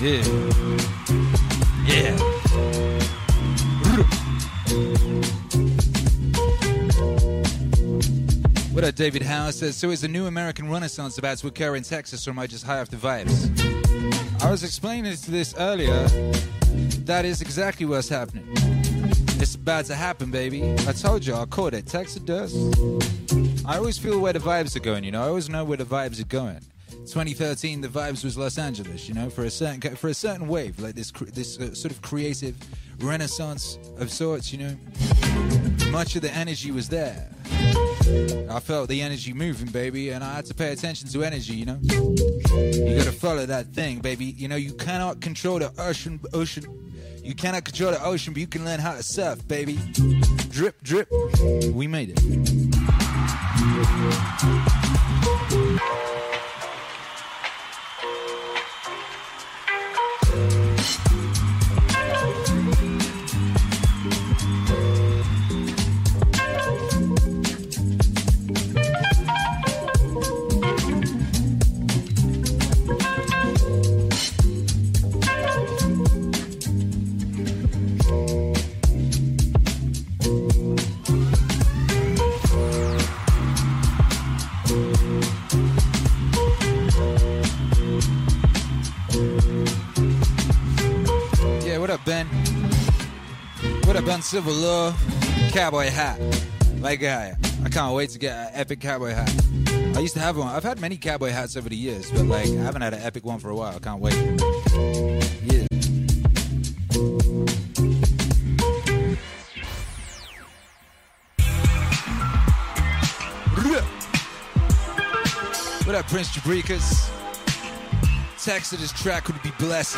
Yeah. Yeah. What up, David Howe says, so is the new American Renaissance about to occur in Texas, or am I just high off the vibes? I was explaining to this earlier. That is exactly what's happening. It's about to happen, baby. I told you, I caught it. Texas dust. I always feel where the vibes are going, you know. I always know where the vibes are going. 2013, the vibes was Los Angeles, you know, for a certain for a certain wave, like this this uh, sort of creative renaissance of sorts, you know. Much of the energy was there. I felt the energy moving, baby, and I had to pay attention to energy, you know. You gotta follow that thing, baby. You know, you cannot control the ocean, ocean. You cannot control the ocean, but you can learn how to surf, baby. Drip, drip. We made it. Up, Ben? What up, Ben Civil Law? Cowboy hat. My guy. Uh, I can't wait to get an epic cowboy hat. I used to have one. I've had many cowboy hats over the years, but like I haven't had an epic one for a while. I can't wait. Yeah. What up, Prince Jabrikas? Text to this track would be blessed.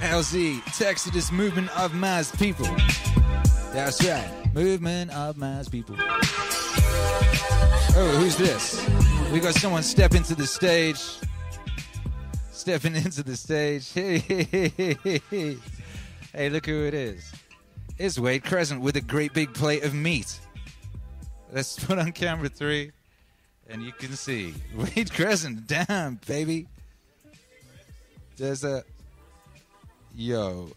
LZ, text to this movement of mass people. That's right, movement of mass people. Oh, who's this? We got someone step into the stage. stepping into the stage. Hey, look who it is. It's Wade Crescent with a great big plate of meat. Let's put on camera three, and you can see Wade Crescent. Damn, baby. There's a yo.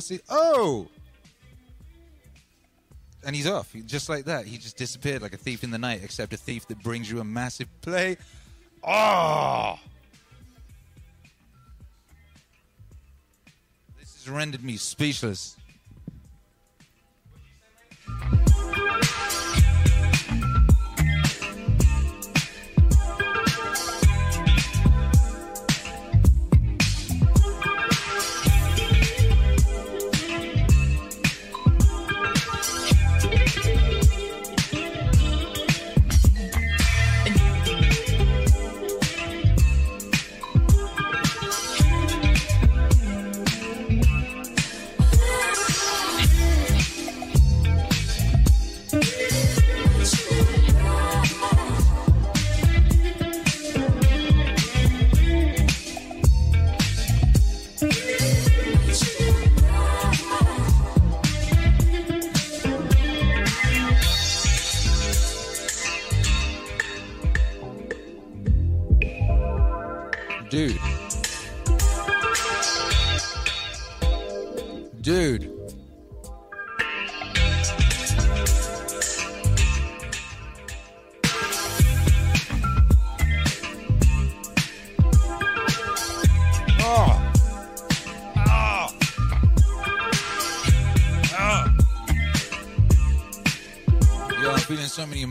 See? Oh, and he's off He- just like that. He just disappeared like a thief in the night, except a thief that brings you a massive play. Oh, this has rendered me speechless.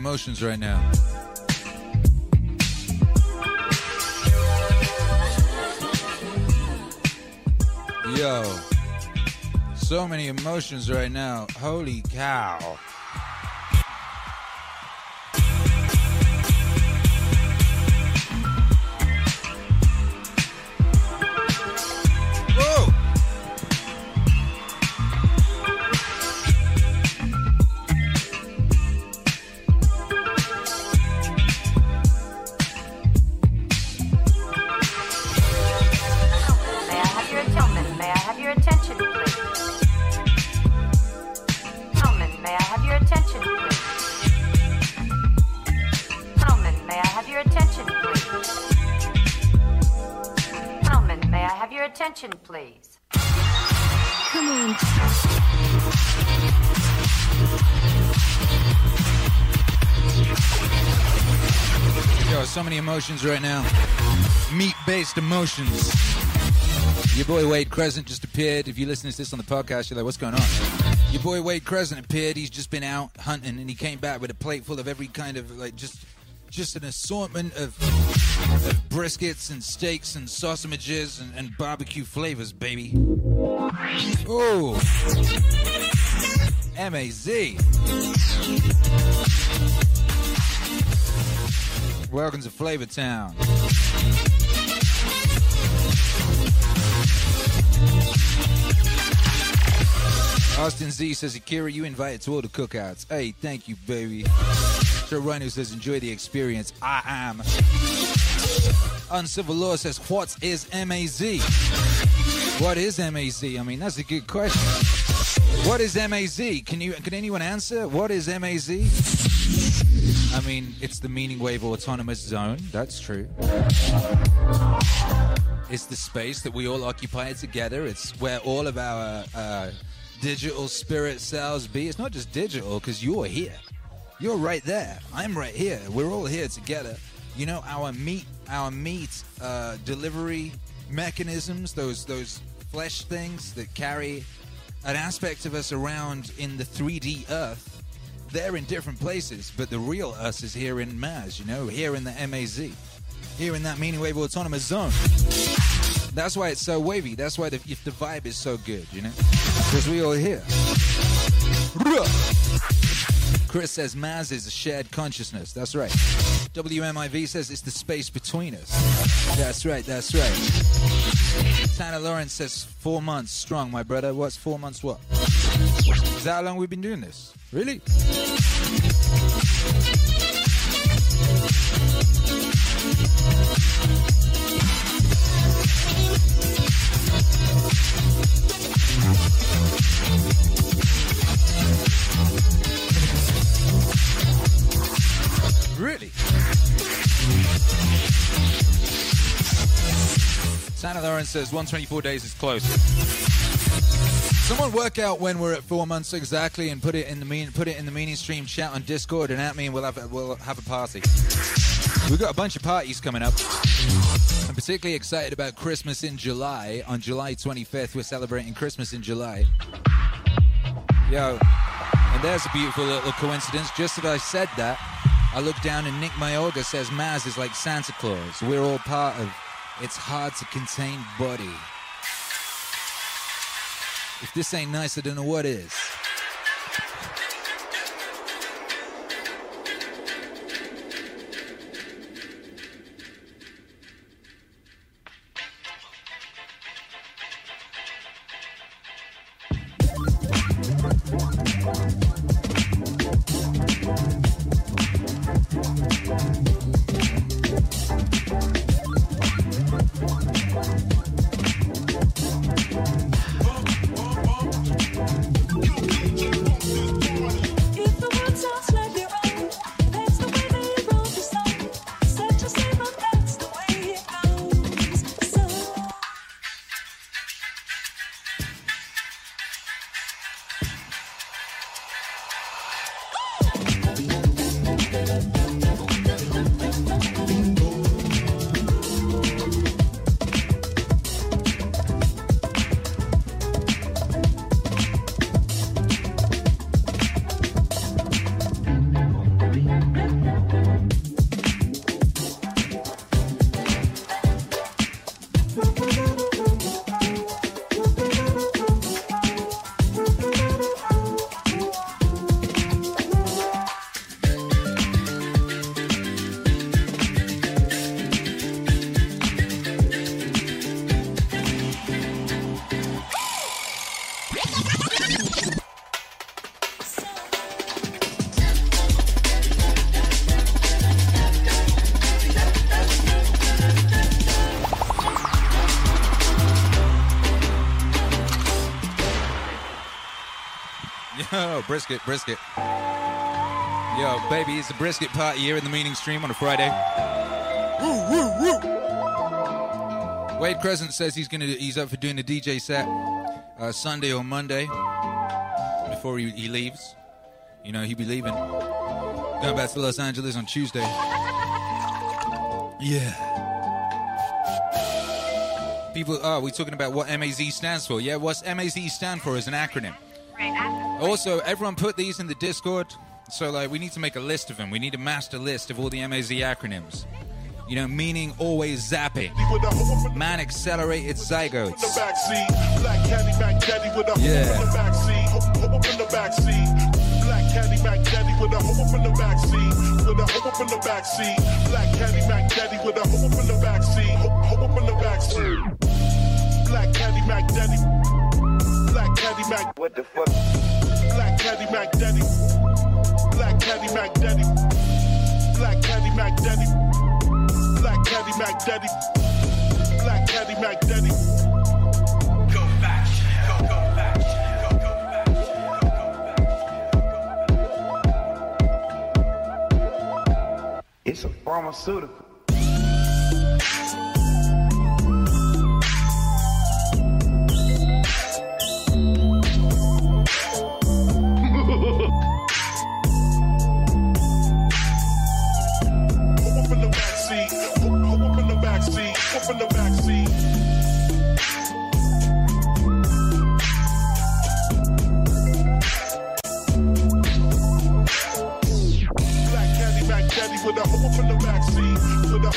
Emotions right now. Yo, so many emotions right now. Holy cow. Emotions right now. Meat based emotions. Your boy Wade Crescent just appeared. If you listen to this on the podcast, you're like, what's going on? Your boy Wade Crescent appeared. He's just been out hunting and he came back with a plate full of every kind of, like, just just an assortment of, of briskets and steaks and sausages and, and barbecue flavors, baby. Oh, M A Z. Welcome to Flavor Town. Austin Z says, Akira, you invited to all the cookouts. Hey, thank you, baby. Joe Rhino says, enjoy the experience. I am. Uncivil Law says, what is MAZ? What is MAZ? I mean, that's a good question. What is MAZ? Can you can anyone answer? What is MAZ? I mean, it's the meaning wave autonomous zone. That's true. It's the space that we all occupy together. It's where all of our uh, digital spirit selves be. It's not just digital because you're here. You're right there. I'm right here. We're all here together. You know, our meat, our meat uh, delivery mechanisms, those those flesh things that carry an aspect of us around in the 3D Earth. They're in different places, but the real us is here in Maz. You know, here in the MAZ, here in that meaning wave autonomous zone. That's why it's so wavy. That's why the, if the vibe is so good, you know, because we all here. Chris says Maz is a shared consciousness. That's right. WMIV says it's the space between us. That's right. That's right. Tanner Lawrence says four months strong, my brother. What's four months? What? Is that how long we've been doing this? Really? Really? Santa Lawrence says 124 days is close. Someone work out when we're at four months exactly and put it in the mean put it in the meaning stream chat on Discord and at me and we'll have a, we'll have a party. We've got a bunch of parties coming up. I'm particularly excited about Christmas in July. On July 25th, we're celebrating Christmas in July. Yo, and there's a beautiful little coincidence. Just as I said that, I look down and Nick Mayorga says Maz is like Santa Claus. We're all part of its hard to contain body. If this ain't nice, I don't know what is. Brisket, brisket. Yo, baby, it's a brisket party here in the Meaning Stream on a Friday. Woo, woo, woo. Wade Crescent says he's gonna he's up for doing a DJ set uh, Sunday or Monday before he, he leaves. You know, he'll be leaving. Going back to Los Angeles on Tuesday. Yeah. People, oh, we're talking about what MAZ stands for. Yeah, what's MAZ stand for is an acronym. Also, everyone put these in the Discord. So, like, we need to make a list of them. We need a master list of all the MAZ acronyms. You know, meaning always zapping. Man accelerated zygotes. the. Black caddy, Mac daddy with a Yeah. in the backseat. Hoe up in the backseat. Black caddy, Mac daddy with a hoe up in the backseat. With a hoe up in the backseat. Black caddy, Mac daddy with a hoe up in the backseat. Hoe hoe up in the backseat. Black caddy, Mac daddy. Black caddy, Mac. What the fuck? Black caddy, Mac daddy. Black caddy, Mac daddy. Black caddy, Mac daddy. Black caddy, Mac daddy. Black caddy, Mac daddy. Go back, go, go back, go, go back. It's a pharmaceutical.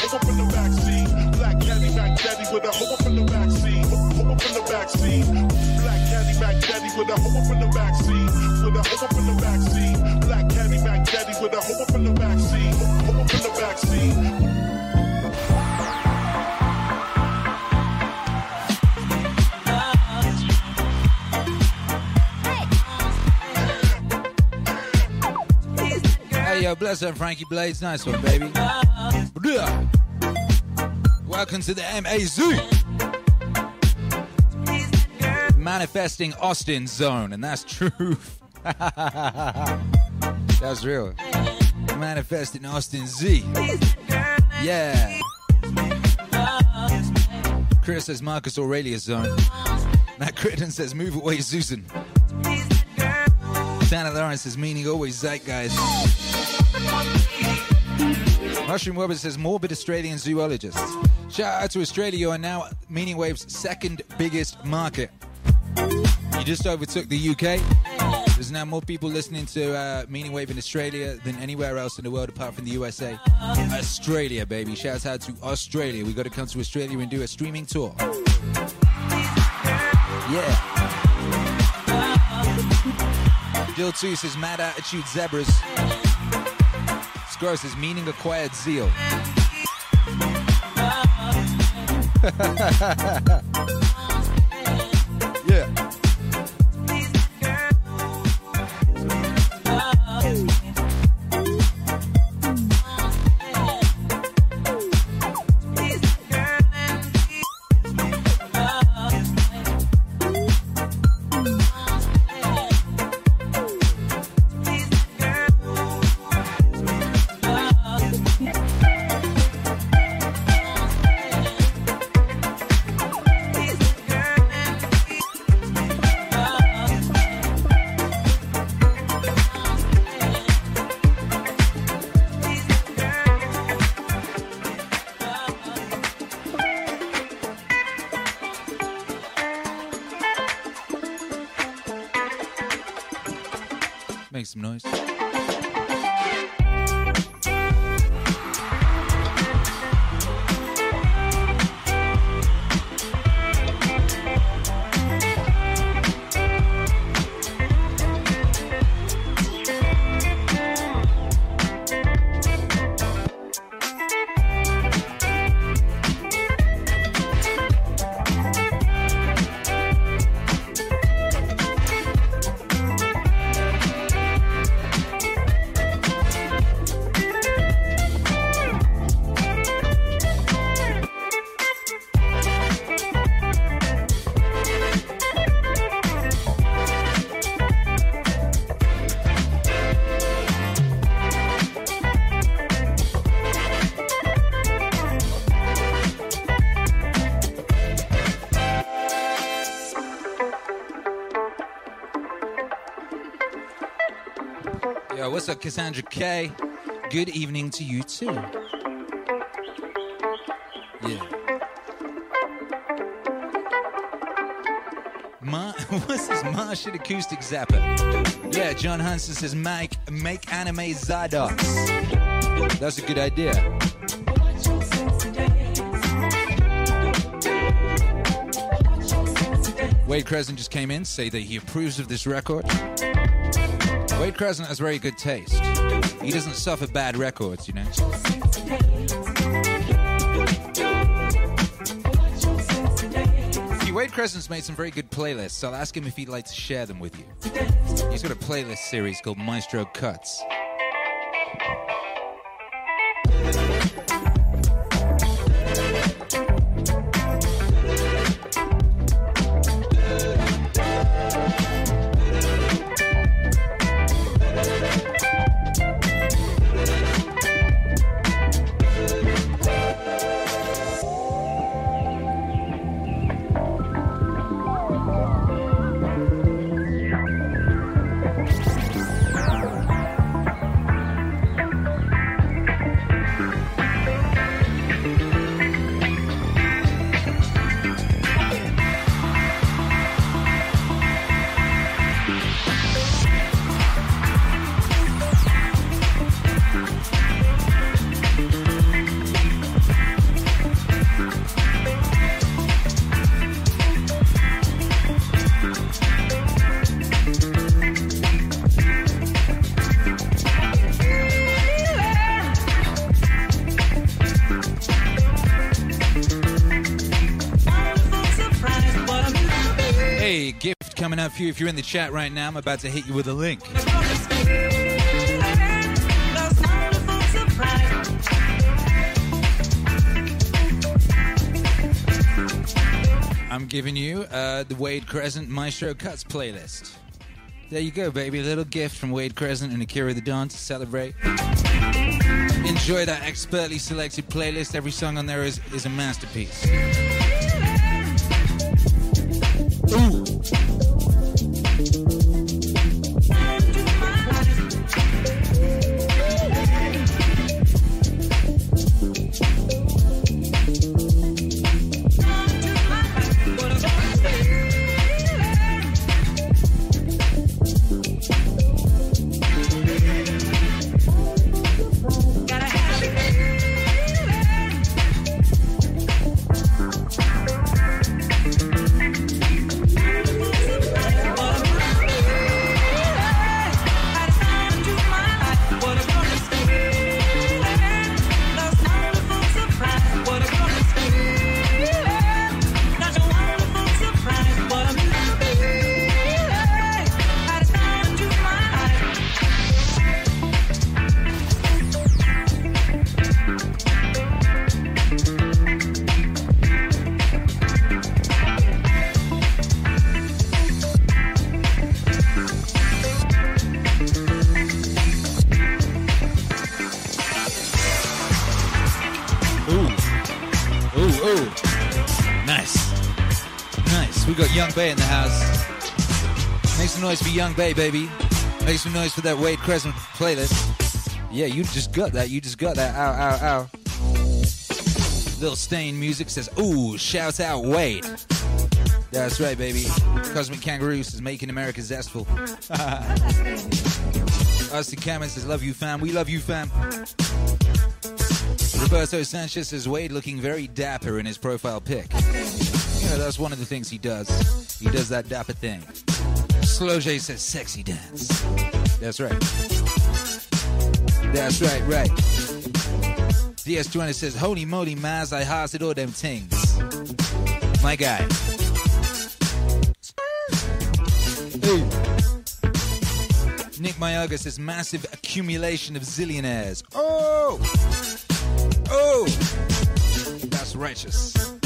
Hoe up in the backseat. Black caddy, Mac daddy with a hoe up in the backseat. Hoe hoe up in the backseat. Black caddy, Mac daddy with a hoe up in the backseat. With a hoe up in the backseat. Black caddy, Mac daddy with a hoe up in the backseat. Hoe hoe up in the backseat. Hey, yo, bless up, Frankie Blades. Nice one, baby. Blah. Welcome to the MAZ. manifesting Austin zone, and that's true. that's real. Manifesting Austin Z. Yeah. Chris says Marcus Aurelius zone. Matt Crittenden says move away, Susan. Santa Lawrence says meaning always zeitgeist. Mushroom Wobber says morbid Australian zoologists. Shout out to Australia, you are now Meaning Wave's second biggest market. You just overtook the UK. There's now more people listening to uh, Meaning Wave in Australia than anywhere else in the world apart from the USA. Australia, baby. Shout out to Australia. We got to come to Australia and do a streaming tour. Yeah. Dill 2 says mad attitude zebras. Scroll says meaning acquired zeal. Música what's up, Cassandra K? Good evening to you too. Yeah. What's this Martian acoustic zapper? Yeah, John Hansen says make make anime Zydox. That's a good idea. Wade Crescent just came in, say that he approves of this record. Wade Crescent has very good taste. He doesn't suffer bad records, you know. See, Wade Crescent's made some very good playlists, so I'll ask him if he'd like to share them with you. He's got a playlist series called Maestro Cuts. You if you're in the chat right now. I'm about to hit you with a link. I'm giving you uh, the Wade Crescent Maestro Cuts playlist. There you go, baby. A little gift from Wade Crescent and Akira the Don to celebrate. Enjoy that expertly selected playlist. Every song on there is, is a masterpiece. Bay in the house. Make some noise for Young Bay, baby. Make some noise for that Wade Crescent playlist. Yeah, you just got that. You just got that. Ow, ow, ow. Little stain music says, ooh, shout out Wade. That's right, baby. Cosmic Kangaroos is making America zestful. Austin Cameron says, love you, fam. We love you, fam. Roberto Sanchez says Wade looking very dapper in his profile pic. You know, that's one of the things he does. He does that dapper thing. Slow J says sexy dance. That's right. That's right, right. DS20 says, Holy moly, Maz, I hosted all them things. My guy. Ooh. Nick Mayorga says, massive accumulation of zillionaires. Oh! Oh! That's righteous.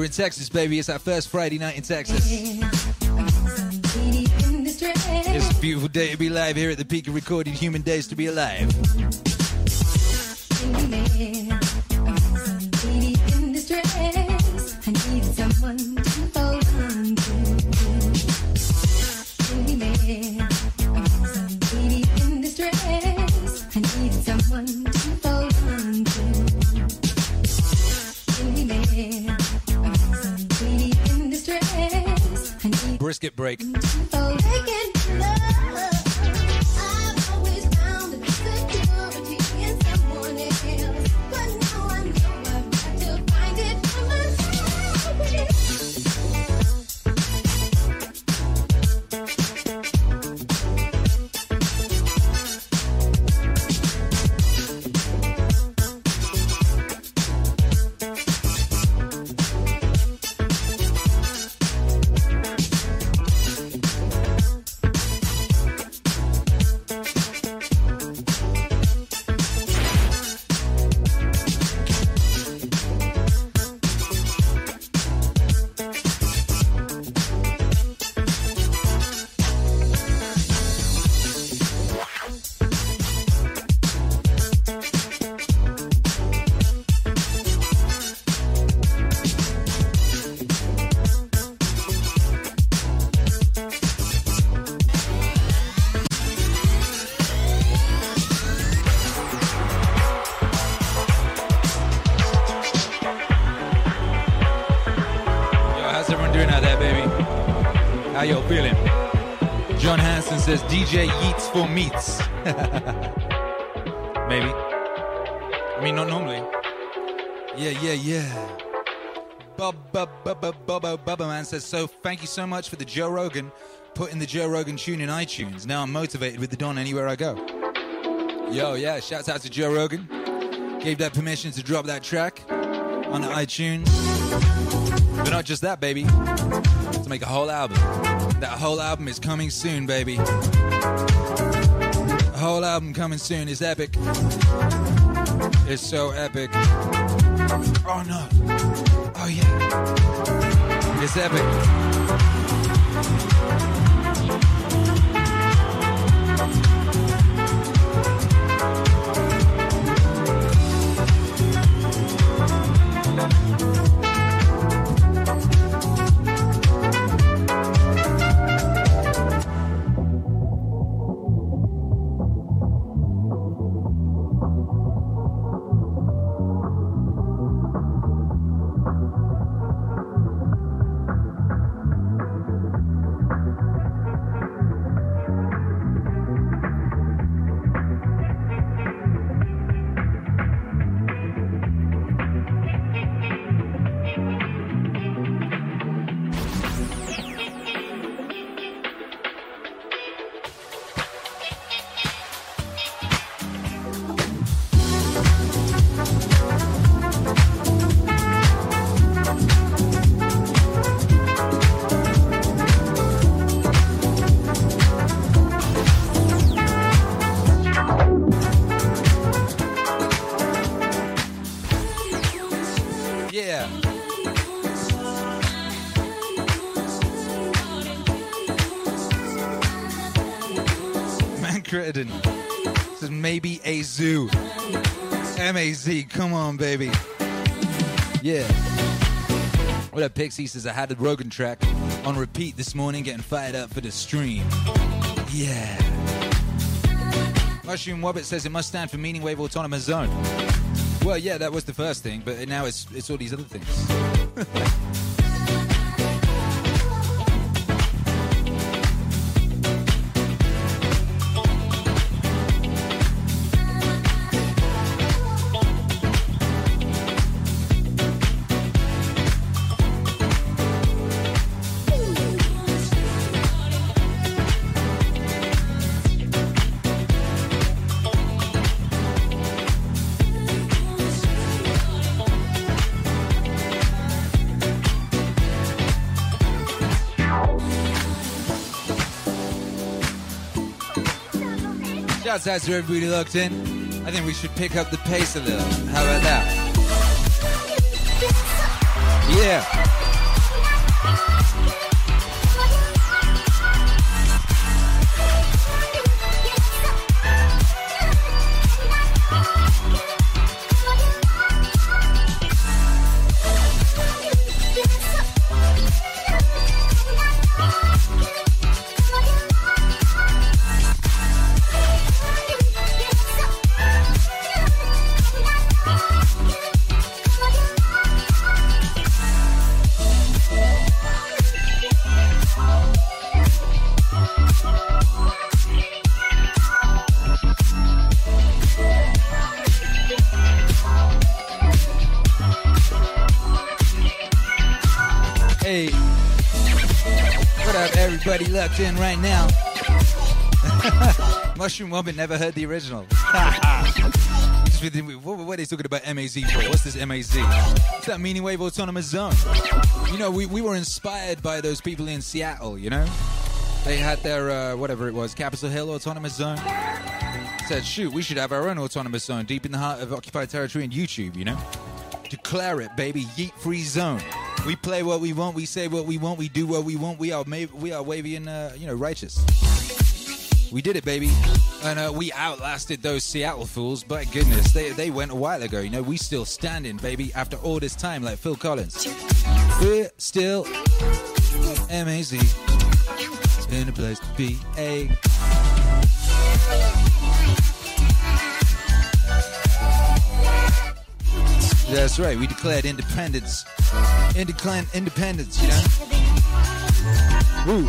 We're in Texas, baby. It's our first Friday night in Texas. It's a beautiful day to be live here at the peak of recorded human days to be alive. Brisket break. DJ eats for meats. Maybe. I mean, not normally. Yeah, yeah, yeah. Bob, Bob, Bob, Bob, Man says, so thank you so much for the Joe Rogan, putting the Joe Rogan tune in iTunes. Now I'm motivated with the Don anywhere I go. Yo, yeah, shouts out to Joe Rogan. Gave that permission to drop that track on the iTunes. But not just that, baby. To make a whole album. That whole album is coming soon, baby. A whole album coming soon is epic. It's so epic. Oh no. Oh yeah. It's epic. Matt Crittenden says maybe a zoo. M A Z, come on, baby. Yeah. What up, Pixie says I had the Rogan track on repeat this morning, getting fired up for the stream. Yeah. Mushroom Wobbit says it must stand for Meaning Wave Autonomous Zone. Well, yeah, that was the first thing, but now it's it's all these other things. Shouts out to everybody locked in. I think we should pick up the pace a little. How about that? Yeah. Locked in right now? Mushroom Woman never heard the original. What, what are they talking about MAZ for? What's this MAZ? It's that Meaning Wave Autonomous Zone. You know, we, we were inspired by those people in Seattle, you know? They had their, uh, whatever it was, Capitol Hill Autonomous Zone. Said, shoot, we should have our own autonomous zone deep in the heart of occupied territory and YouTube, you know? Declare it, baby. Yeet free zone. We play what we want. We say what we want. We do what we want. We are ma- we are wavy and uh, you know righteous. We did it, baby, and uh, we outlasted those Seattle fools. But goodness, they they went a while ago. You know, we still standing, baby, after all this time, like Phil Collins. We're still MAZ in a place to be. A That's right. We declared independence. Indeclan- independence, you know? Woo.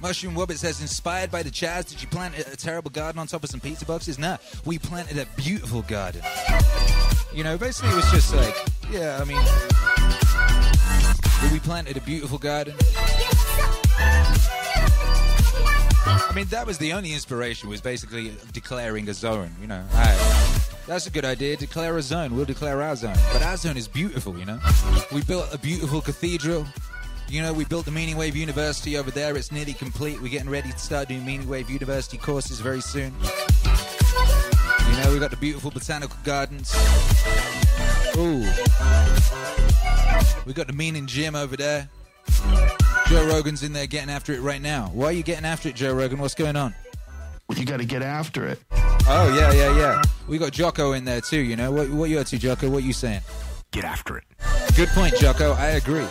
Mushroom Wobbit says, inspired by the Chaz, did you plant a, a terrible garden on top of some pizza boxes? Nah, we planted a beautiful garden. You know, basically it was just like, yeah, I mean, we planted a beautiful garden. I mean, that was the only inspiration, was basically declaring a zone, you know. That's a good idea. Declare a zone. We'll declare our zone. But our zone is beautiful, you know. We built a beautiful cathedral. You know, we built the Meaning Wave University over there. It's nearly complete. We're getting ready to start doing Meaning Wave University courses very soon. You know, we've got the beautiful botanical gardens. Ooh. We've got the meaning gym over there. Joe Rogan's in there getting after it right now. Why are you getting after it, Joe Rogan? What's going on? You got to get after it. Oh yeah, yeah, yeah. We got Jocko in there too. You know what? What you up to, Jocko? What you saying? Get after it. Good point, Jocko. I agree.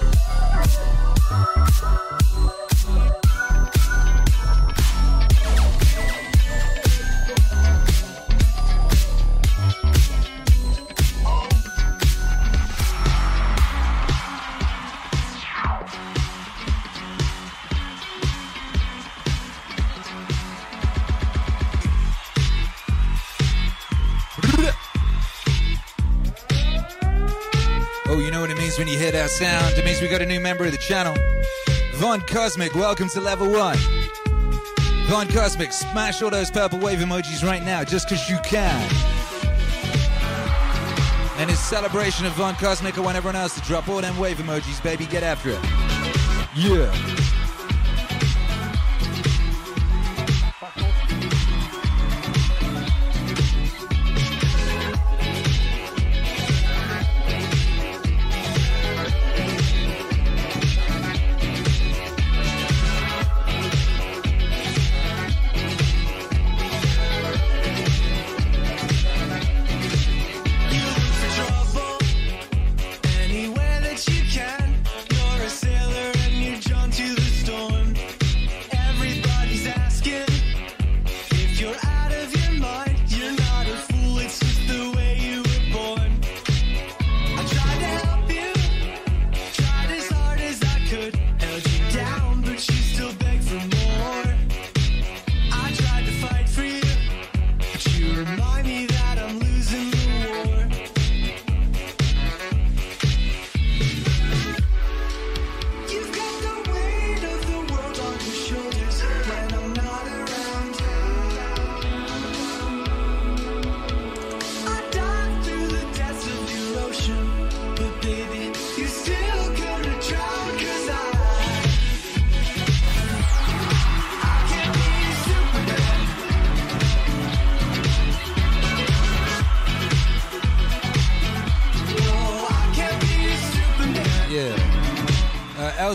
Hear that sound? It means we got a new member of the channel. Von Cosmic, welcome to level one. Von Cosmic, smash all those purple wave emojis right now, just because you can. And in celebration of Von Cosmic, I want everyone else to drop all them wave emojis, baby. Get after it. Yeah.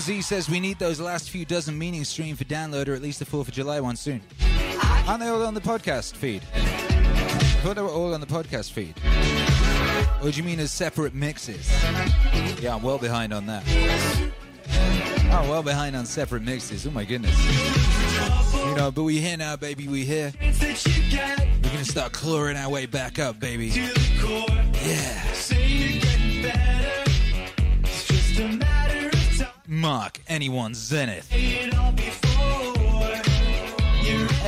Uh, says we need those last few dozen meanings streamed for download or at least the 4th of July one soon. Aren't they all on the podcast feed? I thought they were all on the podcast feed. Or do you mean as separate mixes? Yeah, I'm well behind on that. I'm well behind on separate mixes. Oh my goodness. You know, but we here now, baby. We here. We're gonna start clawing our way back up, baby. Yeah. Mark anyone's zenith. Hey,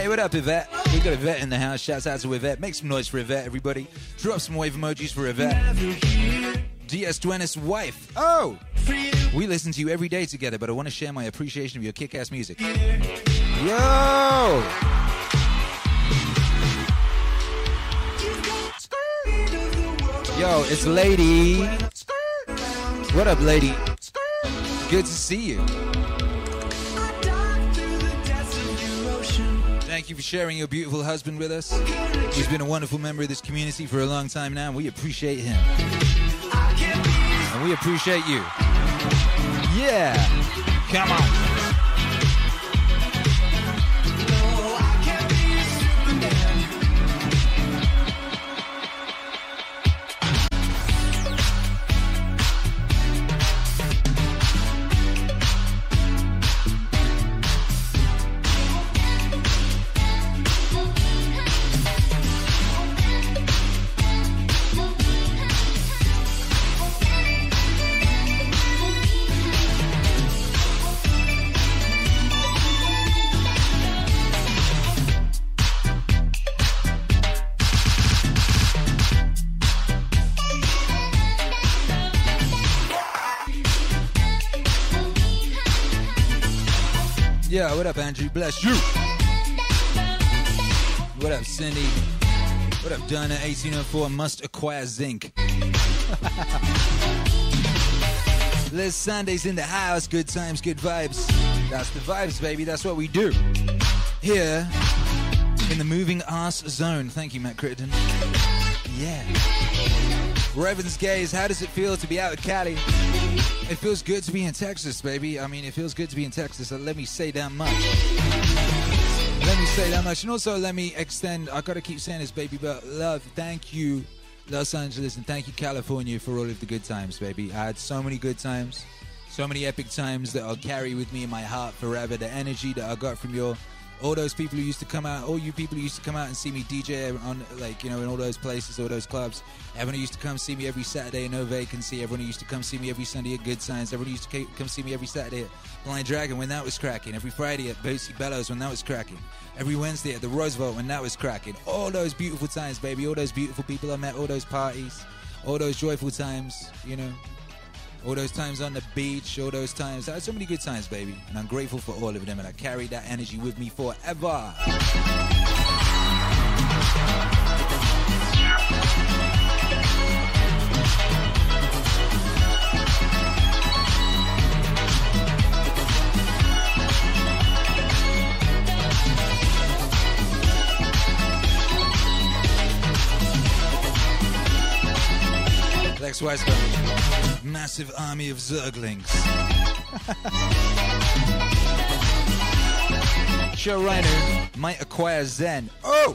what up, Yvette? We got Yvette in the house. Shouts out to Yvette. Make some noise for Yvette, everybody. Drop some wave emojis for Yvette. DS Duenis' wife. Oh! We listen to you every day together, but I want to share my appreciation of your kick ass music. Yo! Yo, it's Lady. What up, Lady? Good to see you. Thank you for sharing your beautiful husband with us. He's been a wonderful member of this community for a long time now, and we appreciate him. And we appreciate you. Yeah. Come on. Yeah, what up, Andrew? Bless you. What up, Cindy? What up, Donna? 1804 must acquire zinc. Liz Sunday's in the house. Good times, good vibes. That's the vibes, baby. That's what we do. Here in the moving ass zone. Thank you, Matt Crittenden. Yeah. Ravens Gaze, how does it feel to be out of Cali? It feels good to be in Texas, baby. I mean, it feels good to be in Texas. Let me say that much. Let me say that much. And also, let me extend, I gotta keep saying this, baby, but love, thank you, Los Angeles, and thank you, California, for all of the good times, baby. I had so many good times, so many epic times that I'll carry with me in my heart forever. The energy that I got from your, all those people who used to come out, all you people who used to come out and see me DJ on, like, you know, in all those places, all those clubs. Everyone who used to come see me every Saturday in No Vacancy. Everyone who used to come see me every Sunday at Good Signs. Everyone used to come see me every Saturday at Blind Dragon when that was cracking. Every Friday at Bootsy Bellows when that was cracking. Every Wednesday at the Roosevelt when that was cracking. All those beautiful times, baby. All those beautiful people I met. All those parties. All those joyful times, you know. All those times on the beach. All those times. I had so many good times, baby. And I'm grateful for all of them. And I carry that energy with me forever. Lex Weisberg. Massive army of Zerglings. Show Reiner might acquire Zen. Oh!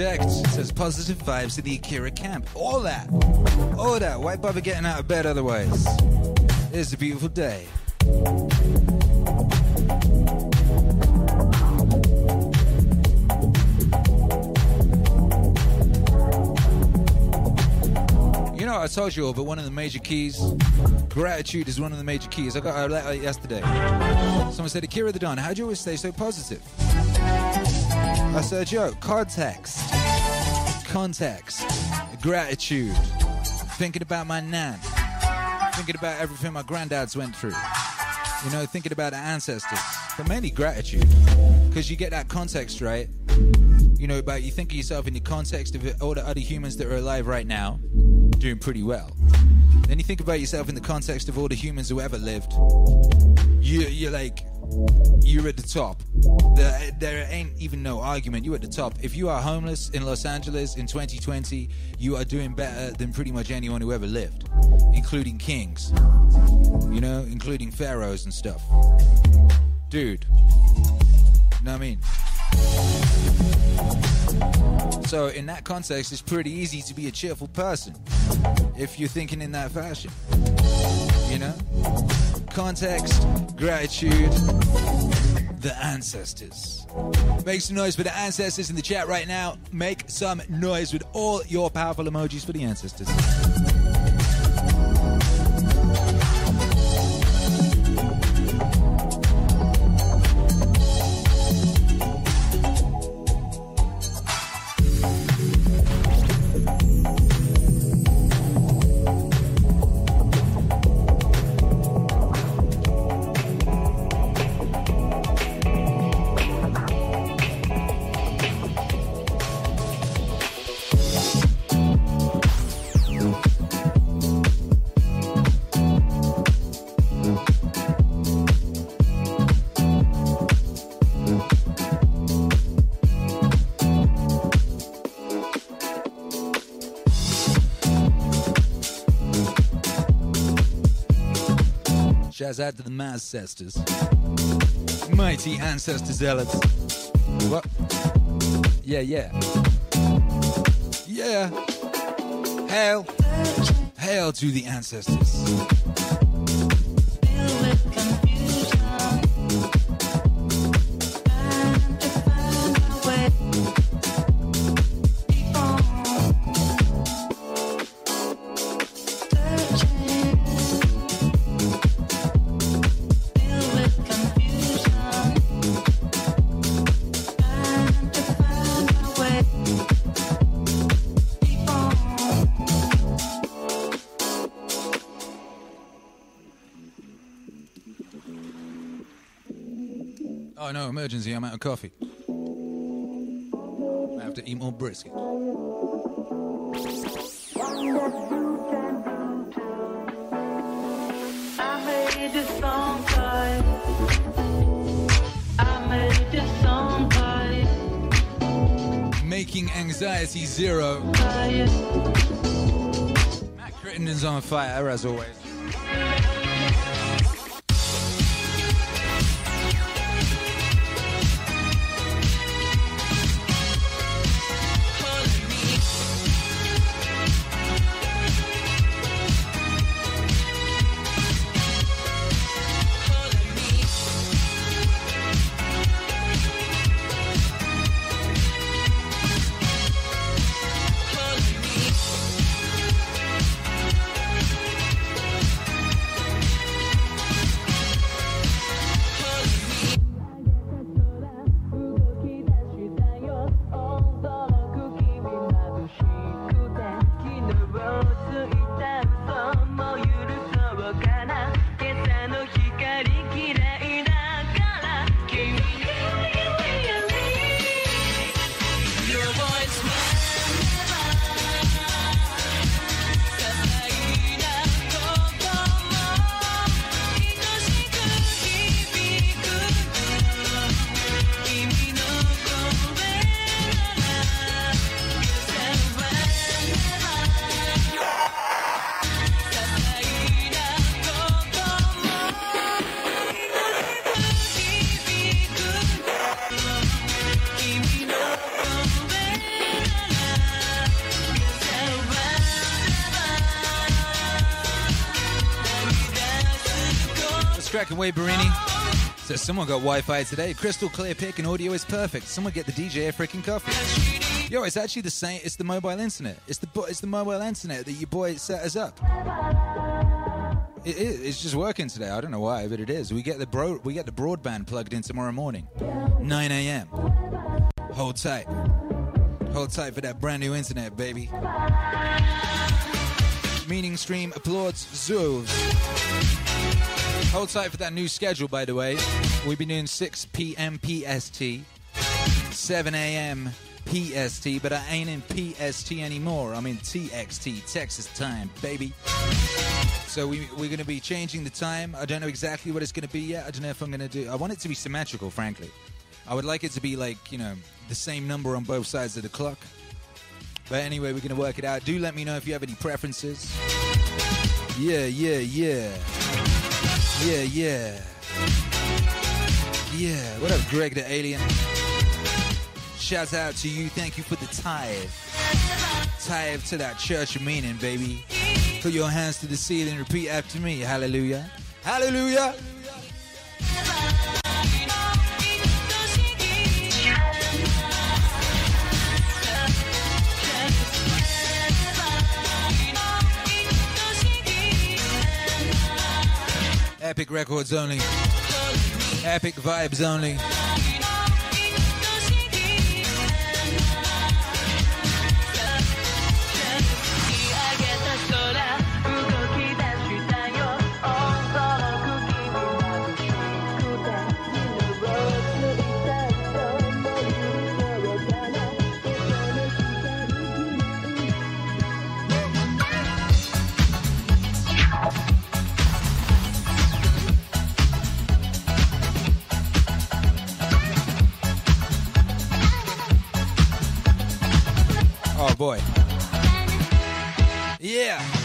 It says positive vibes in the Akira camp. All that. All that. Why bother getting out of bed otherwise? It's a beautiful day. You know, I told you all, but one of the major keys, gratitude is one of the major keys. I got a letter yesterday. Someone said, Akira the Don, how do you always stay so positive? I said, yo, context. Context. Gratitude. Thinking about my nan. Thinking about everything my granddads went through. You know, thinking about the ancestors. But mainly gratitude. Because you get that context right. You know, but you think of yourself in the context of all the other humans that are alive right now, doing pretty well. Then you think about yourself in the context of all the humans who ever lived. You, you're like, you're at the top. There, there ain't even no argument. You're at the top. If you are homeless in Los Angeles in 2020, you are doing better than pretty much anyone who ever lived, including kings, you know, including pharaohs and stuff. Dude, you know what I mean? So, in that context, it's pretty easy to be a cheerful person if you're thinking in that fashion. You know? Context, gratitude, the ancestors. Make some noise for the ancestors in the chat right now. Make some noise with all your powerful emojis for the ancestors. Shouts out to the ancestors. Mighty ancestor zealots. What? Yeah, yeah. Yeah. Hail. Hail to the ancestors. Emergency, I'm out of coffee. I have to eat more brisket. I made this song cry. I made this song cry. Making anxiety zero. Matt Crittenden's on fire as always. Cracking, Barini? Says someone got Wi-Fi today. Crystal clear pick and audio is perfect. Someone get the DJ a freaking coffee. Yo, it's actually the same. It's the mobile internet. It's the it's the mobile internet that your boy set us up. It is. It's just working today. I don't know why, but it is. We get the bro. We get the broadband plugged in tomorrow morning, 9 a.m. Hold tight. Hold tight for that brand new internet, baby. Meaning stream applauds Zoos. Hold tight for that new schedule, by the way. We've been doing 6 p.m. PST, 7 a.m. PST, but I ain't in PST anymore. I'm in TXT, Texas time, baby. So we, we're going to be changing the time. I don't know exactly what it's going to be yet. I don't know if I'm going to do. I want it to be symmetrical, frankly. I would like it to be like you know the same number on both sides of the clock. But anyway, we're going to work it out. Do let me know if you have any preferences. Yeah, yeah, yeah. Yeah, yeah. Yeah. What up, Greg the Alien? Shouts out to you. Thank you for the tithe. Tithe to that church meaning, baby. Put your hands to the ceiling repeat after me. Hallelujah. Hallelujah. Epic records only. Epic vibes only. Oh boy. Yeah.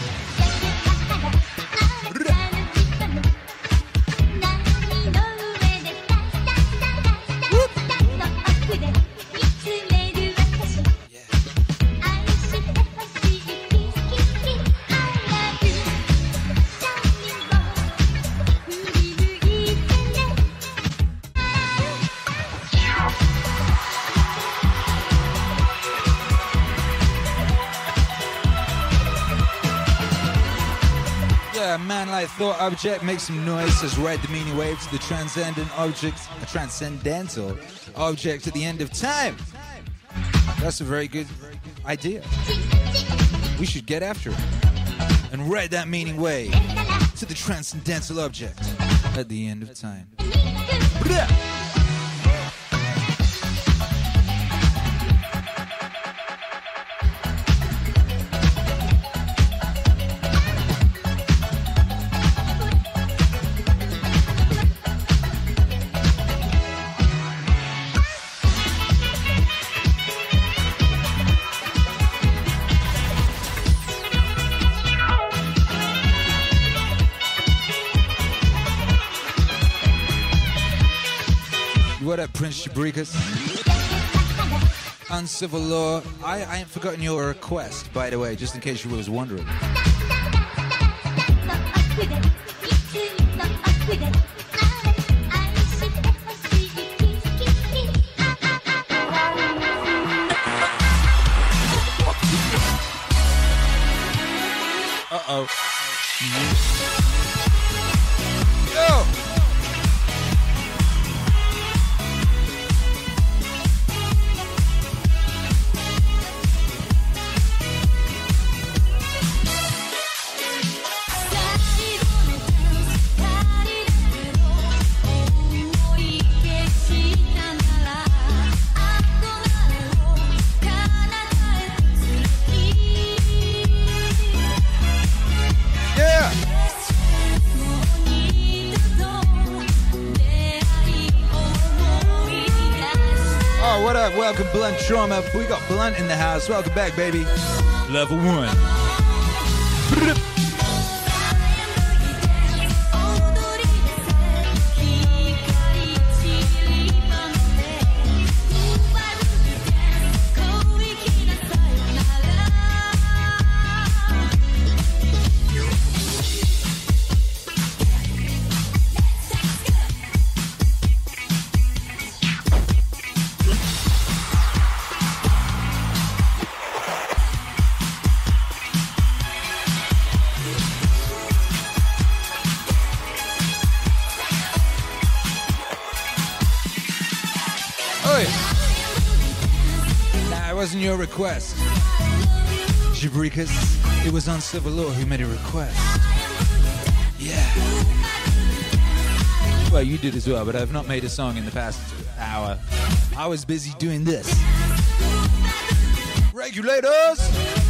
Man like thought object makes some noise, as ride the meaning wave to the transcendent object, a transcendental object at the end of time. That's a very good idea. We should get after it and ride that meaning wave to the transcendental object at the end of time. Prince Jabrikas? Uncivil law. I, I ain't forgotten your request, by the way, just in case you was wondering. Uh oh. Blunt Trauma. We got Blunt in the house. Welcome back, baby. Level one. Request. Jabrikas, it was Uncivil Law who made a request. Yeah. Well, you did as well, but I've not made a song in the past hour. I was busy doing this. Regulators!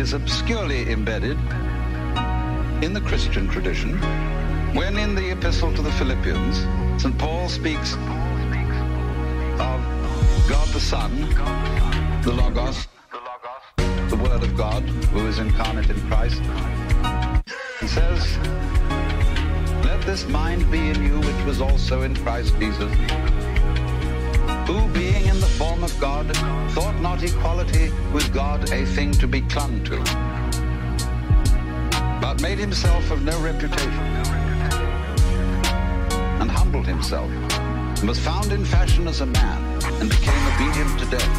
Is obscurely embedded in the Christian tradition when in the epistle to the Philippians, St. Paul speaks of God the Son, the Logos, the Word of God, who is incarnate in Christ. He says, Let this mind be in you which was also in Christ Jesus, who being in the form of God, thought not equality with God a thing to be clung to, but made himself of no reputation, and humbled himself, and was found in fashion as a man, and became obedient to death.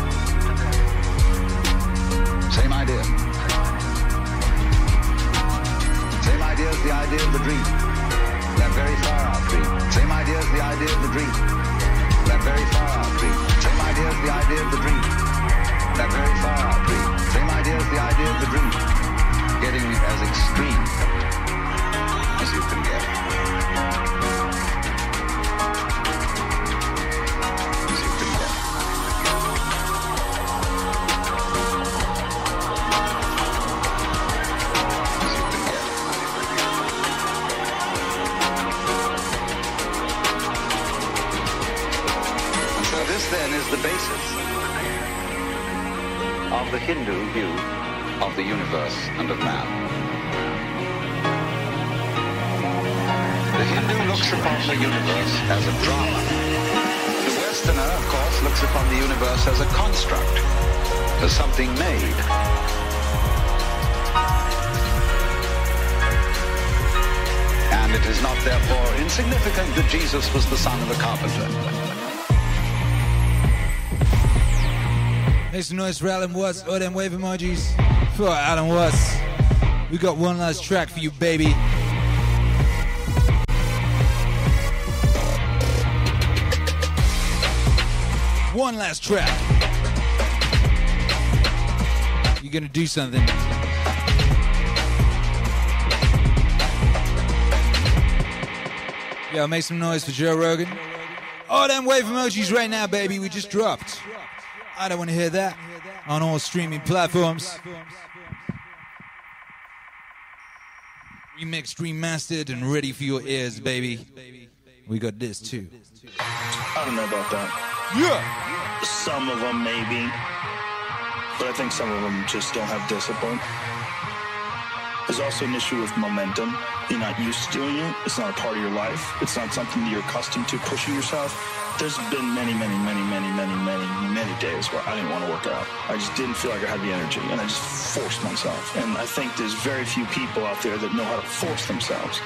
Same idea. Same idea as the idea of the dream. That very far out dream. Same idea as the idea of the dream. That very far dream. Same idea as the idea of the dream. That very far out dream. Same idea as the idea of the dream. Therefore insignificant that Jesus was the son of a carpenter. Some noise for Alan Watts. Oh, All them wave emojis for Alan Watts. We got one last track for you, baby. One last track. You're gonna do something. Yo, make some noise for Joe Rogan. All them wave emojis right now, baby. We just dropped. I don't want to hear that on all streaming platforms. Remixed, remastered, and ready for your ears, baby. We got this too. I don't know about that. Yeah. Some of them maybe, but I think some of them just don't have discipline. There's also an issue with momentum. You're not used to doing it. It's not a part of your life. It's not something that you're accustomed to pushing yourself. There's been many, many, many, many, many, many, many days where I didn't want to work out. I just didn't feel like I had the energy, and I just forced myself. And I think there's very few people out there that know how to force themselves.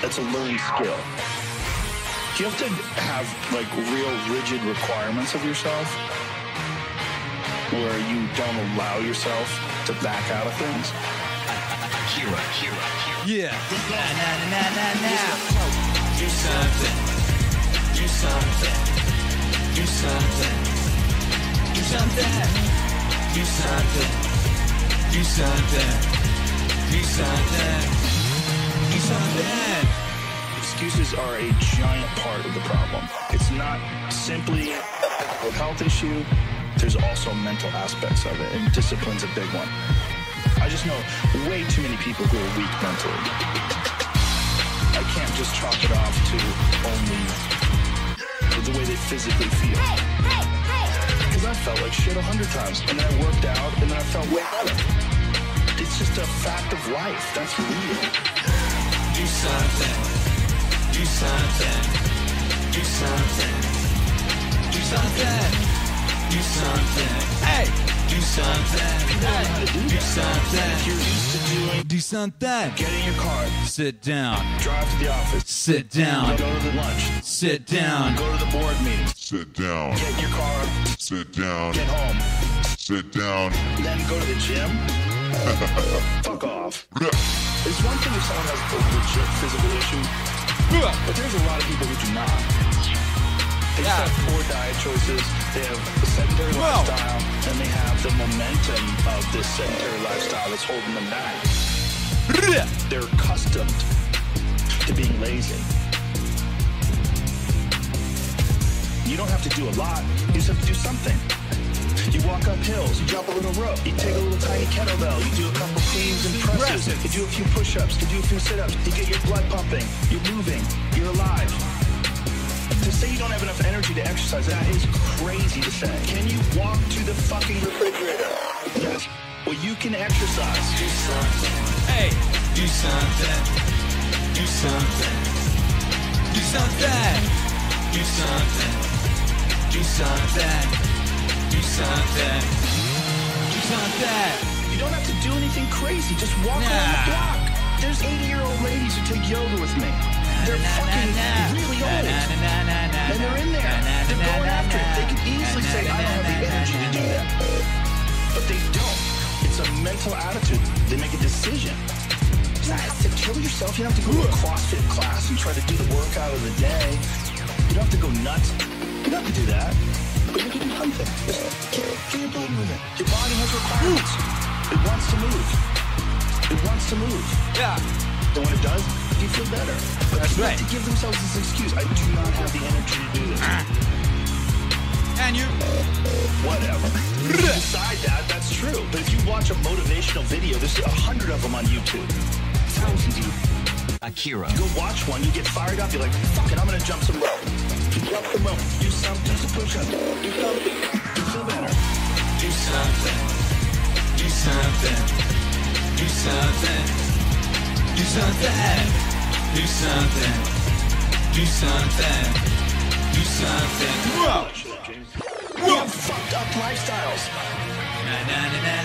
That's a learned skill. You have to have like real rigid requirements of yourself where you don't allow yourself to back out of things. Hero, hero, hero. Yeah. Nah, nah, nah, nah, nah. Do something. Do something. Do something. Do something. Do something. Do something. Do something. Do something. Excuses are a giant part of the problem. It's not simply a health issue, there's also mental aspects of it, and discipline's a big one. I just know way too many people who are weak mentally. I can't just chalk it off to only the way they physically feel. Because I felt like shit a hundred times, and then I worked out, and then I felt way better. It's just a fact of life. That's real. Do something. Do something. Do something. Do something. Do something. Hey, do something. Hey, do something. You're used to doing, Do something. get in your car, Sit down. drive to the office, Sit down. go to the lunch, Sit down. go to the board meeting, Sit down. get in your car, Sit down. get home, Sit down. then go to the gym. Fuck off. It's one thing if someone has a legit physical issue, but there's a lot of people who do not. They just have poor diet choices, they have a sedentary lifestyle, and they have the momentum of this sedentary lifestyle that's holding them back. They're accustomed to being lazy. You don't have to do a lot, you just have to do something. You walk up hills, you jump a little rope, you take a little tiny kettlebell, you do a couple cleans and presses, you do a few push-ups, you do a few sit-ups, you get your blood pumping, you're moving, you're alive. To say you don't have enough energy to exercise, that is crazy to say. Can you walk to the fucking refrigerator? Yes. Well, you can exercise. Do something. Hey, do something. Do something. Do something. Do something. Do something. Do something. Do something. You don't have to do anything crazy. Just walk around the block. There's 80-year-old ladies who take yoga with me. They're fucking really old. And they're in there. They're going after it. They could easily say, I don't have the energy to do that. But they don't. It's a mental attitude. They make a decision. You don't have to kill yourself. You don't have to go to a CrossFit class and try to do the workout of the day. You don't have to go nuts. You don't have to do that. But you can do something. Just get, get your blood moving. Your body has requirements. It wants to move. It wants to move. Yeah. And when it does, you feel better. But That's people right. have to give themselves this excuse. I do not have the energy to do this. And you. Whatever. You decide that, that's true. But if you watch a motivational video, there's a hundred of them on YouTube. Thousands of you. Akira. You go watch one, you get fired up, you're like, fuck it, I'm gonna jump some rope. Jump the rope, do something. do some push-ups, do something, you feel better. Do something. Do something. Do something. Do something. Do something. Do something. Do something. Whoa. Have fucked up lifestyles. Na, na, na.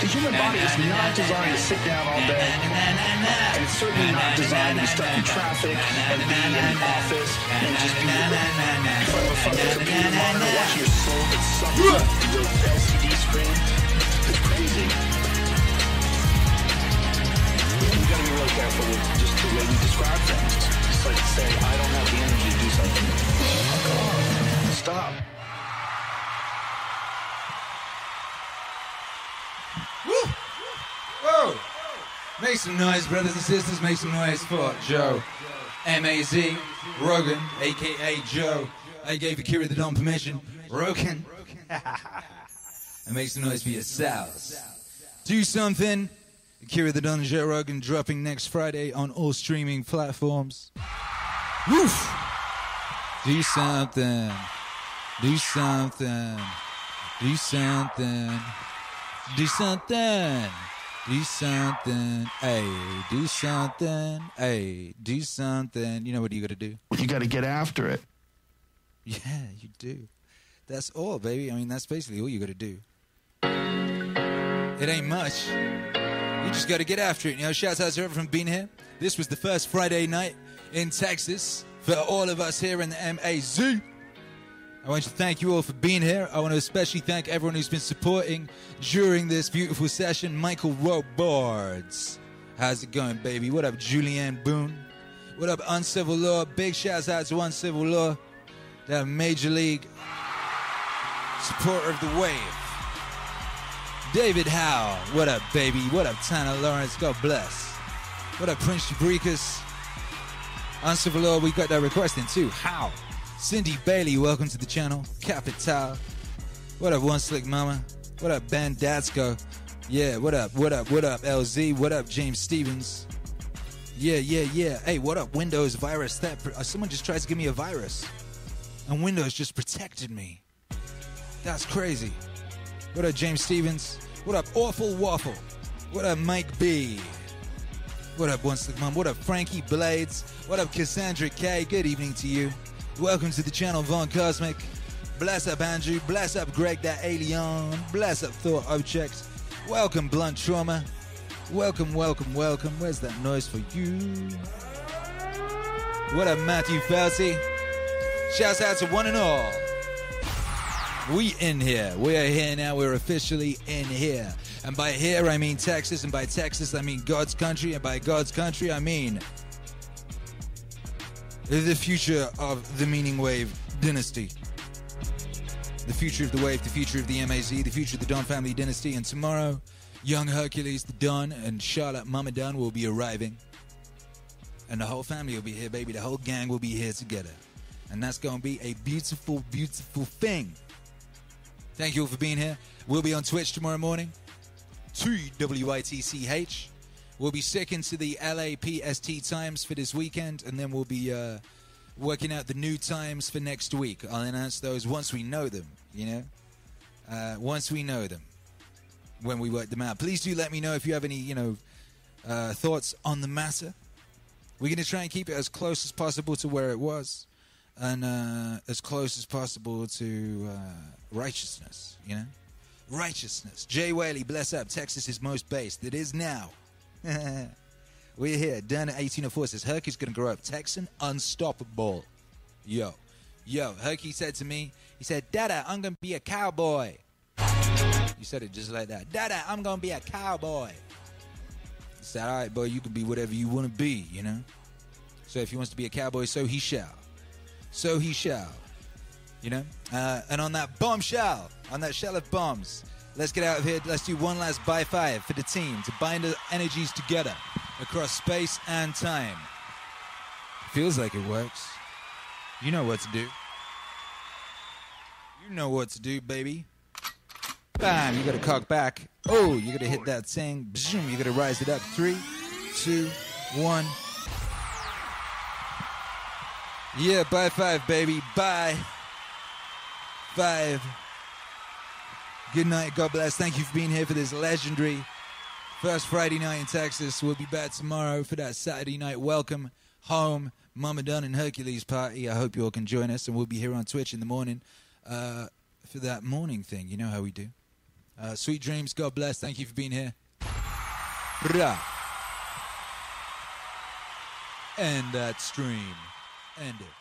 The human body is not designed to sit down all day. And it's certainly not designed to be stuck in traffic and be in an office and just be in front of a fucking computer monitor watching your soul get sucked into the LCD screen. Careful with just the way we describe things. It's like I don't have the energy to do something. Stop. Woo! Whoa! Make some noise, brothers and sisters. Make some noise for Joe. M-A-Z. Rogan, a.k.a. Joe. I gave Akira the Don permission. Rogan. and make some noise for yourselves. Do something. Akira the Don and Rogan dropping next Friday on all streaming platforms. Woof! Do something. Do something. Do something. Do something. Do something. Hey, do something. Hey, do something. You know what you gotta do? You got to get after it. Yeah, you do. That's all, baby. I mean, that's basically all you gotta do. It ain't much. You just gotta get after it. You know, shouts out to everyone from being here. This was the first Friday night in Texas for all of us here in the MAZ. I want to thank you all for being here. I want to especially thank everyone who's been supporting during this beautiful session. Michael Robards. How's it going, baby? What up, Julianne Boone? What up, Uncivil Law? Big shouts out to Uncivil Law, that major league supporter of the wave. David Howe. What up, baby? What up, Tanner Lawrence? God bless. What up, Prince Jabrikas? Uncivil Law, we got that request in too. How? Cindy Bailey, welcome to the channel. Capital. What up, One Slick Mama? What up, Ben Datsko? Yeah, what up, what up, what up, LZ? What up, James Stevens? Yeah, yeah, yeah. Hey, what up, Windows virus? That uh, someone just tried to give me a virus, and Windows just protected me. That's crazy. What up, James Stevens? What up, Awful Waffle? What up, Mike B? What up, One Slick Mom? What up, Frankie Blades? What up, Cassandra K? Good evening to you. Welcome to the channel, Von Cosmic. Bless up Andrew. Bless up Greg that alien. Bless up Thought Objects. Welcome Blunt Trauma. Welcome, welcome, welcome. Where's that noise for you? What up, Matthew Felsey? Shouts out to one and all. We in here. We are here now. We're officially in here. And by here, I mean Texas. And by Texas, I mean God's country. And by God's country, I mean the future of the Meaning Wave dynasty. The future of the Wave, the future of the MAZ, the future of the Don family dynasty. And tomorrow, young Hercules, the Don, and Charlotte Mama Don will be arriving. And the whole family will be here, baby. The whole gang will be here together. And that's going to be a beautiful, beautiful thing. Thank you all for being here. We'll be on Twitch tomorrow morning. TWITCH. We'll be sticking to the LAPST times for this weekend, and then we'll be uh, working out the new times for next week. I'll announce those once we know them, you know? Uh, once we know them, when we work them out. Please do let me know if you have any, you know, uh, thoughts on the matter. We're going to try and keep it as close as possible to where it was, and uh, as close as possible to uh, righteousness, you know? Righteousness. Jay Whaley, bless up. Texas is most based. It is now. We're here. Dan at 1804 says, Herky's going to grow up Texan unstoppable. Yo. Yo, Herky said to me, he said, Dada, I'm going to be a cowboy. You said it just like that. Dada, I'm going to be a cowboy. He said, all right, boy, you can be whatever you want to be, you know? So if he wants to be a cowboy, so he shall. So he shall. You know? Uh, and on that bombshell, on that shell of bombs, let's get out of here. Let's do one last by five for the team to bind the energies together across space and time. Feels like it works. You know what to do. You know what to do, baby. Bam, you gotta cock back. Oh, you gotta hit that thing. Bzoom, you gotta rise it up. Three, two, one. Yeah, bye five, baby. Bye. Five. Good night. God bless. Thank you for being here for this legendary first Friday night in Texas. We'll be back tomorrow for that Saturday night welcome home Mama Don and Hercules party. I hope you all can join us, and we'll be here on Twitch in the morning uh, for that morning thing. You know how we do. Uh, sweet dreams. God bless. Thank you for being here. Bra. End that stream. End it.